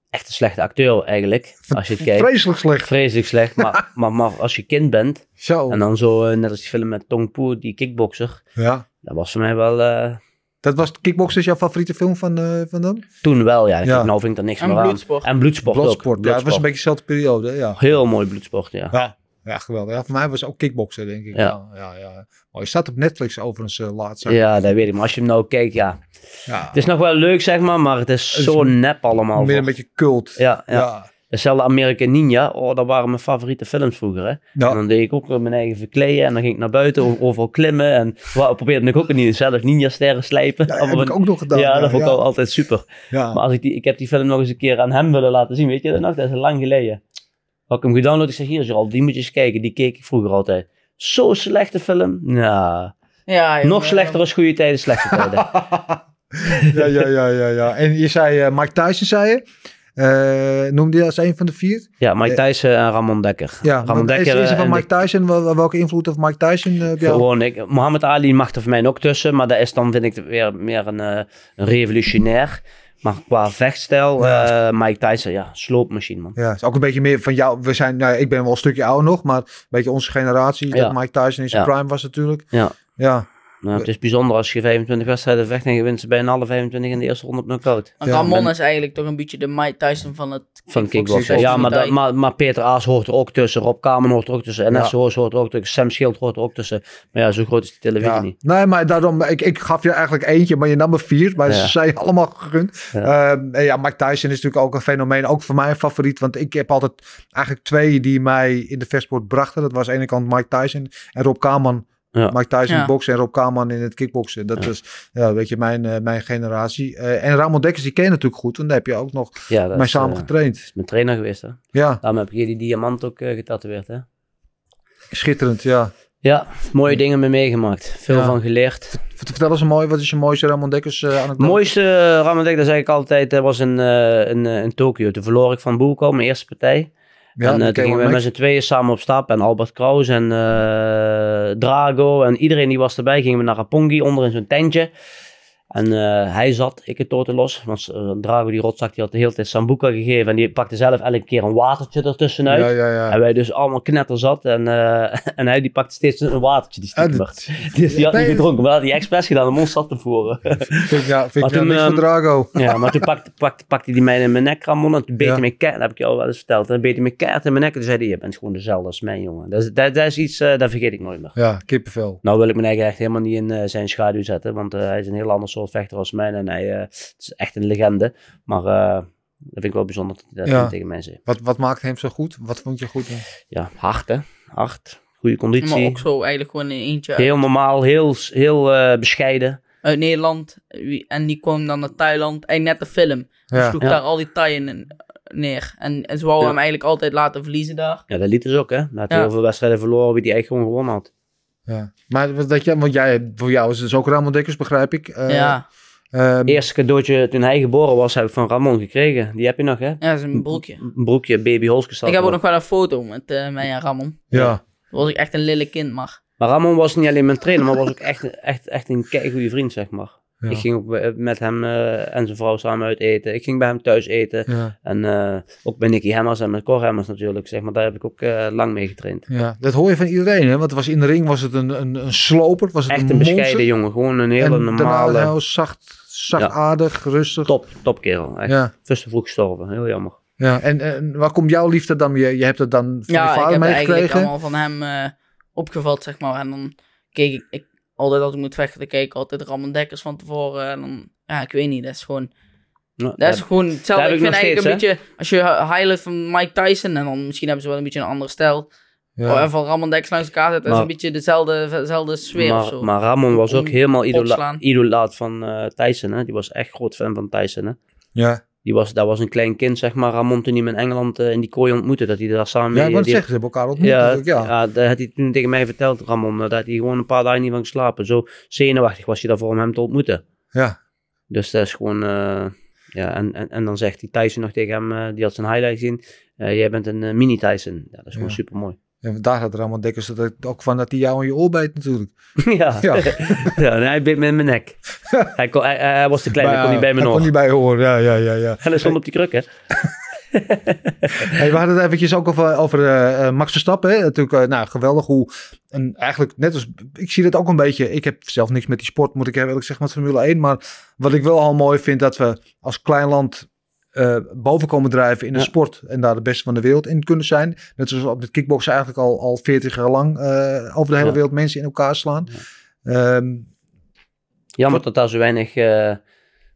echt een slechte acteur eigenlijk. Als je het kijkt. Vreselijk slecht. Vreselijk slecht. Maar, maar, maar als je kind bent, Zo. en dan zo, eh, net als die film met Tong Po, die kickboxer. Ja. Dat was voor mij wel, eh, Dat was Kickboxers jouw favoriete film van, eh van dan? toen wel, ja. Ja. Nou vind ik er niks En meer aan. Bloedsport. En bloedsport, Bloodsport. ook. Ja, het was een beetje dezelfde periode. Ja. Heel mooi bloedsport, ja. Ja. Ja, geweldig. Ja, voor mij was het ook kickboksen, denk ik. Ja. Ja, ja, je staat op Netflix overigens uh, laatst. Ja, dat weet ik. Maar als je hem nou kijkt, ja. ja. Het is nog wel leuk, zeg maar, maar het is Het is zo nep allemaal. Meer een beetje cult. Ja, ja. ja. Hetzelfde American Ninja, oh, dat waren mijn favoriete films vroeger, hè. Ja. En dan deed ik ook mijn eigen verkleden en dan ging ik naar buiten, overal klimmen. En probeerde ik ook niet zelf ninja-sterren slijpen. Ja, Allemaal heb ik ook nog gedaan. ja, dat vond ik al altijd super. Maar als ik, die, ik heb die film nog eens een keer aan hem willen laten zien, weet je dat nog? Dat is lang geleden. Had ik hem gedownload, ik zeg hier al, die moet je eens kijken, die keek ik vroeger altijd. Zo'n slechte film. Nou, Ja, nog slechter als goede tijden, slechte tijden. ja, ja, ja, ja, ja. En je zei uh, Mike Tyson, zei je. Uh, noemde je als een van de vier? Ja, Mike Tyson en Ramon Dekker. Ja, Ramon Dekker. Is, is er van Mike Tyson, wel, welke invloed heeft Mike Tyson uh, bij jou? Gewoon, ik, Muhammad Ali mag er voor mij ook tussen, maar dat is dan, vind ik, weer meer een, een revolutionair. Maar qua vechtstijl, ja. uh, Mike Tyson, ja, sloopmachine, man. Ja, is ook een beetje meer van jou. We zijn, nou, ik ben wel een stukje ouder nog, maar een beetje onze generatie. Ja. Dat Mike Tyson in zijn prime was natuurlijk. Ja. Ja, Nou, het is bijzonder als je 25 wedstrijden vecht en je wint ze bijna alle 25 in de eerste ronde op knockout. Ja, Ramon is eigenlijk toch een beetje de Mike Tyson van het Van kickboksen. Ja, maar, dat- maar, maar Peter Aas hoort er ook tussen. Rob Kamer hoort er ook tussen. NS Ja. Hoort er ook tussen. Sam Schild hoort er ook tussen. Maar ja, zo groot is die televisie ja. niet. Nee, maar daarom, ik, ik gaf je eigenlijk eentje, maar je nam er vier. Maar Ja. ze zijn allemaal gegund. Ja. Ja. ja, Mike Tyson is natuurlijk ook een fenomeen. Ook voor mij een favoriet. Want ik heb altijd eigenlijk twee die mij in de vechtsport brachten. Dat was aan de ene kant Mike Tyson en Rob Kaman. Ja. Mike Tyson in Ja. het boksen en Rob Kaman in het kickboksen. Dat Ja. is, ja, weet je, mijn, eh, mijn generatie. Eh, en Ramon Dekkers, die ken je natuurlijk goed. Want daar heb je ook nog Ja, dat mee is, samen eh, getraind. is mijn trainer geweest. Hè. Ja, Daarom heb ik hier die diamant ook getatoeëerd. Hè. schitterend, ja. Ja, mooie dingen mee meegemaakt. Veel Ja. van geleerd. Vert- Vertel eens een mooi, wat is je mooiste Ramon Dekkers uh, aan het mooiste uh, Ramadan, dat zei ik altijd, was in, uh, in, uh, in Tokio. Toen verloor ik van Boelko, mijn eerste partij. Ja, en eh, toen gingen we K1 met z'n tweeën samen op stap. En Albert Kraus en eh, Drago en iedereen die was erbij. Gingen we naar Rapongi onder in zo'n tentje. En eh, hij zat, ik het toten los. Want eh, Drago, die rotzak, die had de hele tijd Sambuca gegeven. En die pakte zelf elke keer een watertje ertussenuit. Ja, ja, ja. En wij dus allemaal knetterzat. En, eh, en hij die pakte steeds een watertje, die stiekem. Dus die had Nee, niet gedronken, maar dat had hij expres gedaan om ons zat te voeren. Vind ja, vind ik niks voor ehm, Drago. ja, maar toen pakte, pakte, pakte hij mij in mijn nek, Ramon. En toen beet hij me keihard, dat heb ik jou wel eens verteld. Dan beet hij me keihard in mijn nek. En toen zei hij, je bent gewoon dezelfde als mij, jongen. Dat is, dat, dat is iets, dat vergeet ik nooit meer. Ja, kippenvel. Nou wil ik mijn eigen echt helemaal niet in zijn schaduw zetten. Want hij is een heel ander soort vechter als mij. En hij eh, het is echt een legende. Maar eh, dat vind ik wel bijzonder dat hij dat Ja. toen tegen mij zei. Wat, wat maakt hem zo goed? Wat vond je goed? in? Ja, hard hè. Hard. Goede Maar conditie. ook zo eigenlijk gewoon in eentje uit, Heel normaal, heel, heel eh, bescheiden. uit Nederland. En die kwam dan naar Thailand. En net de film. Dus Ja. sloeg Ja. daar al die Thaien in- neer. En, en ze wouden Ja. hem eigenlijk altijd laten verliezen daar. Ja, dat liet dus ook hè. Ja. heel veel wedstrijden verloren wie die echt gewoon gewonnen had. Ja. Maar dat jij, want jij, voor jou is het dus ook Ramon Dekkers, begrijp ik. Eh, ja. ehm, Eerste cadeautje toen hij geboren was, heb ik van Ramon gekregen. Die heb je nog hè. ja, dat is een broekje. Een broekje, baby Holske Ik heb ook nog wel een foto met eh, mij en Ramon. ja. Toen was ik echt een lille kind, maar... Maar Ramon was niet alleen mijn trainer, maar was ook echt, echt, echt een goede vriend, zeg maar. Ja. Ik ging ook met hem eh, en zijn vrouw samen uit eten. Ik ging bij hem thuis eten. Ja, En eh, ook bij Nicky Hemmers en met Cor Hemmers natuurlijk, zeg maar. Daar heb ik ook eh, lang mee getraind. ja, dat hoor je van iedereen, hè? Want het was in de ring was het een, een, een sloper, was het Echt een, een bescheiden monster. jongen. Gewoon een hele en daarna normale heel zacht, zachtaardig, rustig. top, topkerel. Echt. Ja, vroeg gestorven. Heel jammer. ja. En, en waar komt jouw liefde dan? Je, je hebt het dan van Ja, je ik vader heb het eigenlijk meegekregen? allemaal van hem eh, opgevat, zeg maar. En dan keek ik, ik altijd als ik moet vechten, dan keek ik altijd van tevoren. En dan, ja, ik weet niet, dat is gewoon... Ja, Dat is gewoon hetzelfde. Ik ik vind eigenlijk een beetje, als je highlight van Mike Tyson, en dan misschien hebben ze wel een beetje een andere stijl. Ja. Oh, en van Ramon Dekkers langs elkaar zetten, dat is Maar- een beetje dezelfde, dezelfde sfeer of zo. maar, maar Ramon was ook helemaal idola idolaat van eh Tyson. Hè? Die was echt groot fan van Tyson. Hè? ja. Die was, dat was een klein kind, zeg maar. Ramon toen hij hem in Engeland eh, in die kooi ontmoette. Dat hij daar samen ja, mee... wou die- zeggen, ze hebben elkaar ontmoet. ja, ja. ja. dat had hij toen tegen mij verteld, Ramon. eh, Dat hij gewoon een paar dagen niet van geslapen. Zo zenuwachtig was hij daarvoor om hem te ontmoeten. Ja. Dus dat is gewoon... eh, ja, en, en, en dan zegt die Tyson nog tegen hem, eh, die had zijn highlight gezien. eh, jij bent een eh, mini Tyson. Ja, dat is gewoon Ja. super mooi. En daar had Ramon Dekkers het ook van dat hij jou in je oor beet natuurlijk. ja. Ja. ja, en hij beet me in mijn nek. hij, kon, hij, hij was te klein, hij kon niet bij mijn Hij oor. kon niet bij je oor, ja, ja, ja. ja. En hij stond op die kruk, hè. Hey, we hadden het eventjes ook over, over eh, Max Verstappen. Hè? Natuurlijk, eh, nou, geweldig hoe... En eigenlijk net als... Ik zie dat ook een beetje... Ik heb zelf niks met die sport, moet ik eerlijk zeggen, met Formule 1. Maar wat ik wel al mooi vind, dat we als klein land... eh, boven komen drijven in de Ja. sport en daar de beste van de wereld in kunnen zijn. Net zoals op het kickboksen eigenlijk al, al 40 jaar lang eh, over de hele Ja. wereld mensen in elkaar slaan. Ehm, Jammer dat daar zo weinig eh,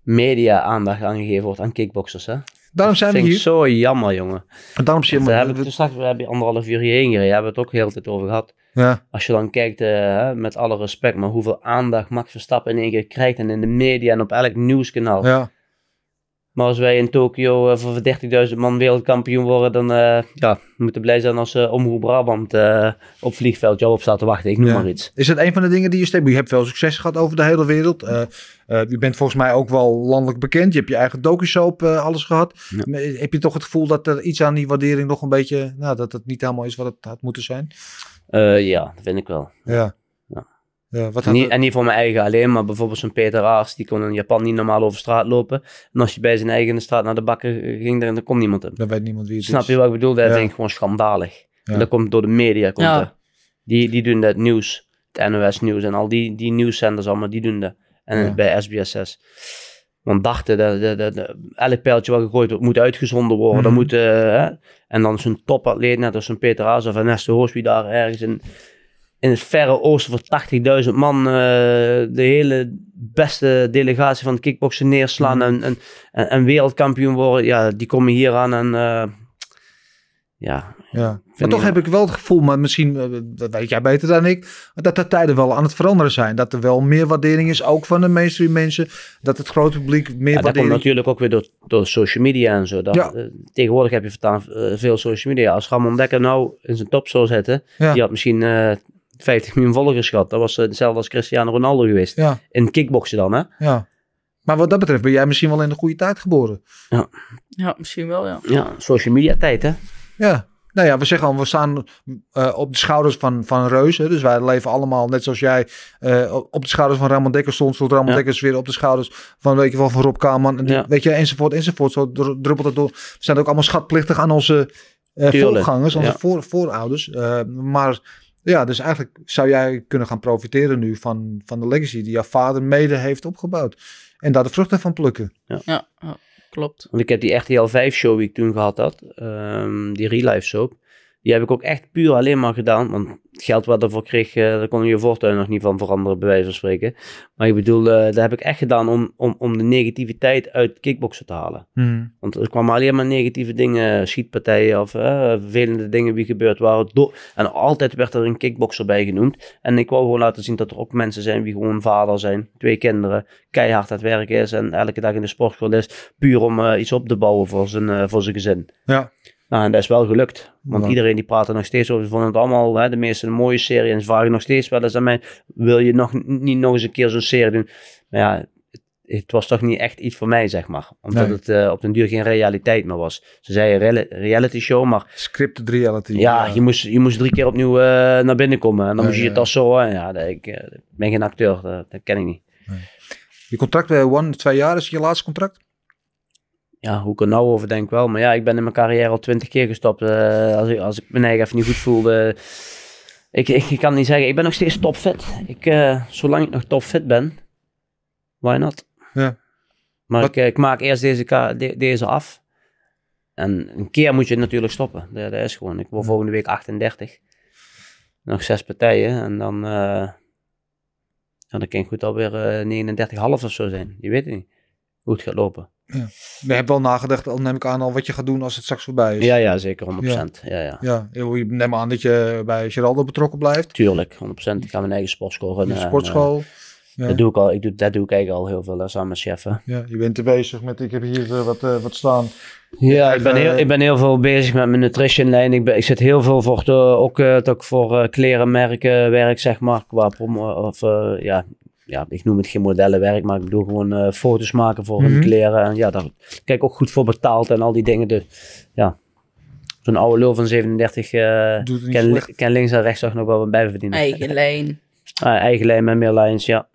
media-aandacht aan gegeven wordt aan kickboxers, hè. daarom zijn we hier. zo jammer, jongen. En daarom je... Daar hebben we straks we hebben anderhalf uur hierheen gereden. Hebben we het ook heel de tijd over gehad. ja, Als je dan kijkt, met alle respect, maar hoeveel aandacht Max Verstappen in één keer krijgt. En in de media en op elk nieuwskanaal. ja. Maar als wij in Tokio eh, voor 30.000 man wereldkampioen worden, dan eh, ja, we moeten blij zijn als uh, Omroep Brabant eh, op vliegveld jou op staat te wachten. Ik noem Ja. maar iets. Is dat een van de dingen die je steekt? Je hebt veel succes gehad over de hele wereld. Eh, eh, je bent volgens mij ook wel landelijk bekend. Je hebt je eigen docusoap eh alles gehad. Ja. Heb je toch het gevoel dat er iets aan die waardering nog een beetje... Nou, dat het niet helemaal is wat het had moeten zijn? Eh, ja, dat vind ik wel. Ja. Ja. Wat had Niet, en niet voor mijn eigen alleen, maar bijvoorbeeld zo'n Peter Aars, die kon in Japan niet normaal over straat lopen. En als je bij zijn eigen in de straat naar de bakker ging, dan, dan komt niemand hem. Dan weet niemand wie het Snap is. je wat ik bedoel? Dat Ja. vind ik gewoon schandalig. Ja. En dat komt door de media. Komt. Die, die doen dat nieuws, het NOS nieuws en al die, die nieuwszenders allemaal, die doen dat. En Ja. bij SBS6. Want dachten, dat, dat, dat, dat- elk pijltje wat gegooid wordt, moet uitgezonden worden. Dan Mhm. moet, eh, hè? En dan zo'n topatleet, net als zo'n Peter Haas of Ernesto Hoosby daar ergens in, in het verre oosten voor 80.000 man eh, de hele beste delegatie van het kickboksen neerslaan Mhm. en, en, en, en wereldkampioen worden. Ja, die komen hier aan en eh, ja, Ja. Maar toch heb ik wel het gevoel, maar misschien eh, dat weet jij beter dan ik, dat de tijden wel aan het veranderen zijn. Dat er wel meer waardering is, ook van de mainstream mensen. Dat het grote publiek meer Ja, dat komt waardering... natuurlijk ook weer door, door social media en zo. Dat, Ja. tegenwoordig heb je vertaan, veel social media. Als Ramon Dekker nou in zijn top zou zetten, Ja. die had misschien 50 miljoen volgers gehad. Dat was eh, hetzelfde als Cristiano Ronaldo geweest. Ja, In kickboksen dan, hè? ja. Maar wat dat betreft ben jij misschien wel in de goede tijd geboren. Ja, misschien wel, ja. Ja, social media tijd, hè? Ja, nou ja, we zeggen al, we staan eh, op de schouders van, van reuzen. Dus wij leven allemaal, net zoals jij, eh, op de schouders van Ramon Dekker stond. Stond Ramon Ja. Dekkers weer op de schouders van, weet je wel, van Rob Kaman. En die- Ja. Weet je, enzovoort, enzovoort. Zo dru- druppelt het door. We zijn ook allemaal schatplichtig aan onze eh Tuurlijk, voorgangers, onze ja. voor, voorouders. Eh, maar ja, dus eigenlijk zou jij kunnen gaan profiteren nu van, van de legacy die jouw vader mede heeft opgebouwd. En daar de vruchten van plukken. Ja, ja, klopt. Want ik heb die RTL 5 show die ik toen gehad had, ehm, die Real Life soap, die heb ik ook echt puur alleen maar gedaan. Want het geld wat ervoor kreeg, eh, daar kon je je voortuin nog niet van veranderen, bij wijze van spreken. Maar ik bedoel, eh dat heb ik echt gedaan om, om, om de negativiteit uit kickboksen te halen. Want er kwamen alleen maar negatieve dingen, schietpartijen of eh, vervelende dingen die gebeurd waren. Do- en altijd werd er een kickbokser bij genoemd. En ik wou gewoon laten zien dat er ook mensen zijn die gewoon vader zijn, twee kinderen, keihard aan het werk is en elke dag in de sportschool is, puur om iets op te bouwen voor zijn, voor zijn gezin. Ja. Nou, en dat is wel gelukt. Want Ja. iedereen die praat er nog steeds over. Ze vonden het allemaal, hè, de meeste een mooie serie. En ze vragen nog steeds wel eens aan mij, wil je nog niet nog eens een keer zo'n serie doen? Maar ja, het, het was toch niet echt iets voor mij, zeg maar. Omdat Nee. het eh, op den duur geen realiteit meer was. Ze zeiden reali- reality show, maar Scripted reality. ja, Je, moest, je moest drie keer opnieuw eh, naar binnen komen. En dan Ja, moest je ja. het als zo. En ja, dat, ik eh, ik ben geen acteur, dat, dat ken ik niet. Je contract bij One, twee jaar is je laatste contract? Ja, hoe ik er nou over denk wel. Maar ja, ik ben in mijn carrière al twintig keer gestopt. Eh, als, ik, als ik mijn eigen even niet goed voelde. Ik, ik, ik kan niet zeggen, ik ben nog steeds topfit. Ik, eh, zolang ik nog topfit ben, why not? Ja. Maar ik, eh, ik maak eerst deze, de- deze af. En een keer moet je natuurlijk stoppen. Dat, dat is gewoon. Ik word volgende week 38. Nog zes partijen. En dan, ja, dan kan ik goed alweer eh 39,5 of zo zijn. Je weet het niet hoe het gaat lopen. Je hebt wel nagedacht, al neem ik aan, al wat je gaat doen als het straks voorbij is. Ja, ja, zeker 100%. Ja, ja. Ja, je neem aan dat je bij Geraldo betrokken blijft. Tuurlijk, 100%. Ik ga mijn eigen sportschool runnen. de en, sportschool. eh, Ja. dat, doe ik al, ik doe, dat doe ik eigenlijk al heel veel, hè, samen met. Ja, je bent er bezig met, ik heb hier eh, wat, eh, wat staan. Ja, ik ben, eh, heel, ik ben heel veel bezig met mijn nutrition lijn. Ik, ben, ik zit heel veel voor, de, ook eh, ik voor eh, klerenmerken werk, zeg maar. Qua promo, of, eh, ja, ja, ik noem het geen modellenwerk, maar ik bedoel gewoon eh, foto's maken voor hun Mhm. kleren. En ja, daar kijk ik ook goed voor betaald en al die dingen. Dus ja, zo'n oude lul van 37 eh Doet het niet kan, links en rechts toch nog wel wat bij verdienen. Eigen lijn. Ah, eigen lijn met meer lines, ja.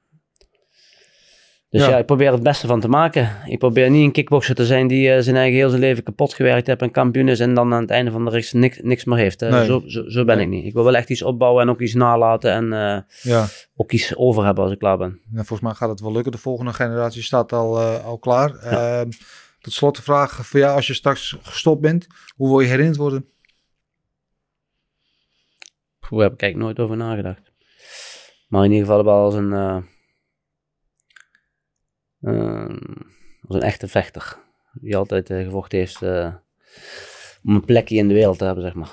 Dus Ja. ja. ik probeer het beste van te maken. Ik probeer niet een kickboxer te zijn die eh, zijn eigen heel zijn leven kapot gewerkt heeft en kampioen is en dan aan het einde van de race niks, niks meer heeft. Eh, Nee. zo, zo, zo ben ik niet. Ik wil wel echt iets opbouwen en ook iets nalaten en eh, Ja, ook iets over hebben als ik klaar ben. volgens mij gaat het wel lukken. De volgende generatie staat al, al klaar. Ehm, tot slot de vraag voor jou, als je straks gestopt bent, hoe wil je herinnerd worden? Hoe heb ik eigenlijk nooit over nagedacht. Maar in ieder geval wel als een, eh, ehm, als een echte vechter. Die altijd eh, gevochten heeft eh, om een plekje in de wereld te hebben, zeg maar.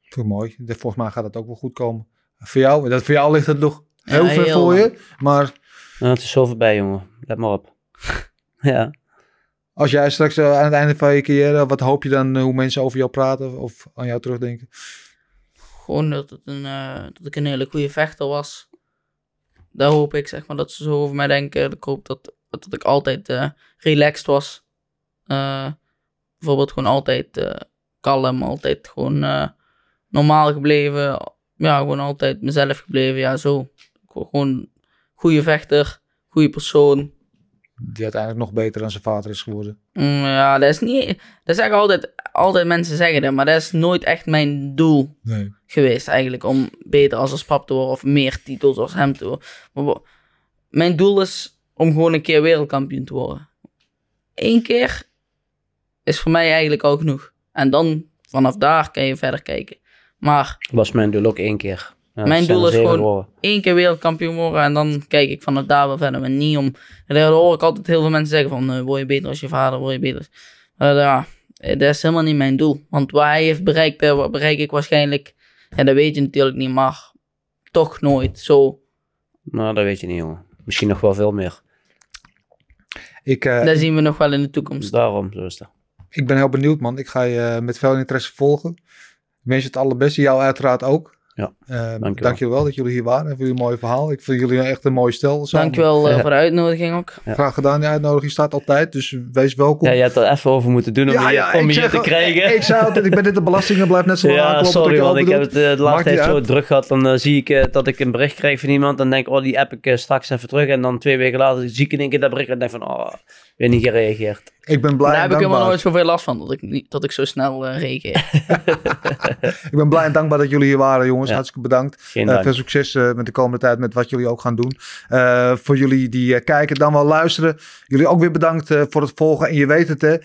Veel mooi. De- Volgens mij gaat het ook wel goed komen. Voor jou, dat voor jou ligt het nog heel Ja, ver heel voor lang. je. Maar Nou, het is zo voorbij, jongen. Let maar op. ja. als jij straks eh, aan het einde van je carrière, wat hoop je dan hoe mensen over jou praten of aan jou terugdenken? Gewoon dat, het een, eh, dat ik een hele goede vechter was. Daar hoop ik, zeg maar, dat ze zo over mij denken. Ik hoop dat, dat ik altijd eh, relaxed was. Eh, bijvoorbeeld gewoon altijd eh, kalm, altijd gewoon normaal gebleven. Ja, gewoon altijd mezelf gebleven. Ja, zo. Gewoon goede vechter, goede persoon. Die uiteindelijk nog beter dan zijn vader is geworden. Mm, ja, dat is niet... Dat zeggen altijd, altijd mensen zeggen dat, maar dat is nooit echt mijn doel Nee. geweest eigenlijk om beter als als pap te worden of meer titels als hem te worden. Maar mijn doel is om gewoon een keer wereldkampioen te worden. Eén keer is voor mij eigenlijk al genoeg. En dan vanaf daar kan je verder kijken. Maar Was mijn doel ook één keer. Ja, Mijn doel is gewoon- één keer wereldkampioen worden en dan kijk ik vanaf daar wel verder. Maar niet om... En daar hoor ik altijd heel veel mensen zeggen van, eh, word je beter als je vader, word je beter. Maar ja, eh, dat is helemaal niet mijn doel. Want wat hij heeft bereikt, eh, wat bereik ik waarschijnlijk... En dat weet je natuurlijk niet, maar toch nooit zo. Nou, dat weet je niet, jongen. Misschien nog wel veel meer. Ik, eh, Dat zien we nog wel in de toekomst. Daarom, zo is dat. ik ben heel benieuwd, man. Ik ga je met veel interesse volgen. Ik wens je het allerbeste. Jou uiteraard ook. Ja, Eh, dankjewel. dankjewel dat jullie hier waren en voor jullie mooie verhaal. Ik vind jullie echt een mooi stel. samen. Dankjewel eh, Ja. voor de uitnodiging ook. Graag gedaan. De uitnodiging staat altijd, dus wees welkom. Ja, je hebt er even over moeten doen om, hier, om ik hier zeg te krijgen. Ik zei altijd, ik ben dit de belastingen, blijf net zo lang Ja, sorry open Ik heb het eh, de laatste tijd zo uit. druk gehad. Dan eh, zie ik eh, dat ik een bericht krijg van iemand. Dan denk ik, oh, die app ik eh, straks even terug. En dan twee weken later zie ik in één keer dat bericht. En denk van, oh, weer niet gereageerd. Ik ben blij Daar en heb ik helemaal nooit zoveel last van, dat ik, niet, dat ik zo snel eh reageer. Ik ben blij en dankbaar dat jullie hier waren, jongens. Ja. Hartstikke bedankt. Eh, veel succes eh, met de komende tijd met wat jullie ook gaan doen. Eh, voor jullie die eh, kijken, dan wel luisteren. Jullie ook weer bedankt eh, voor het volgen. En je weet het, hè.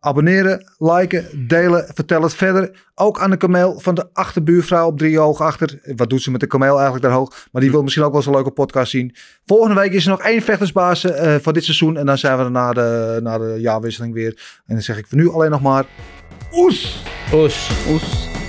Abonneren, liken, delen, vertel het verder. Ook aan de kameel van de achterbuurvrouw op drie hoog achter. Wat doet ze met de kameel eigenlijk daar hoog? Maar die wil misschien ook wel eens een leuke podcast zien. Volgende week is er nog één vechtersbaas eh van dit seizoen. En dan zijn we er na de, na de jaarwisseling weer. En dan zeg ik voor nu alleen nog maar... Oes! Oes. Oes.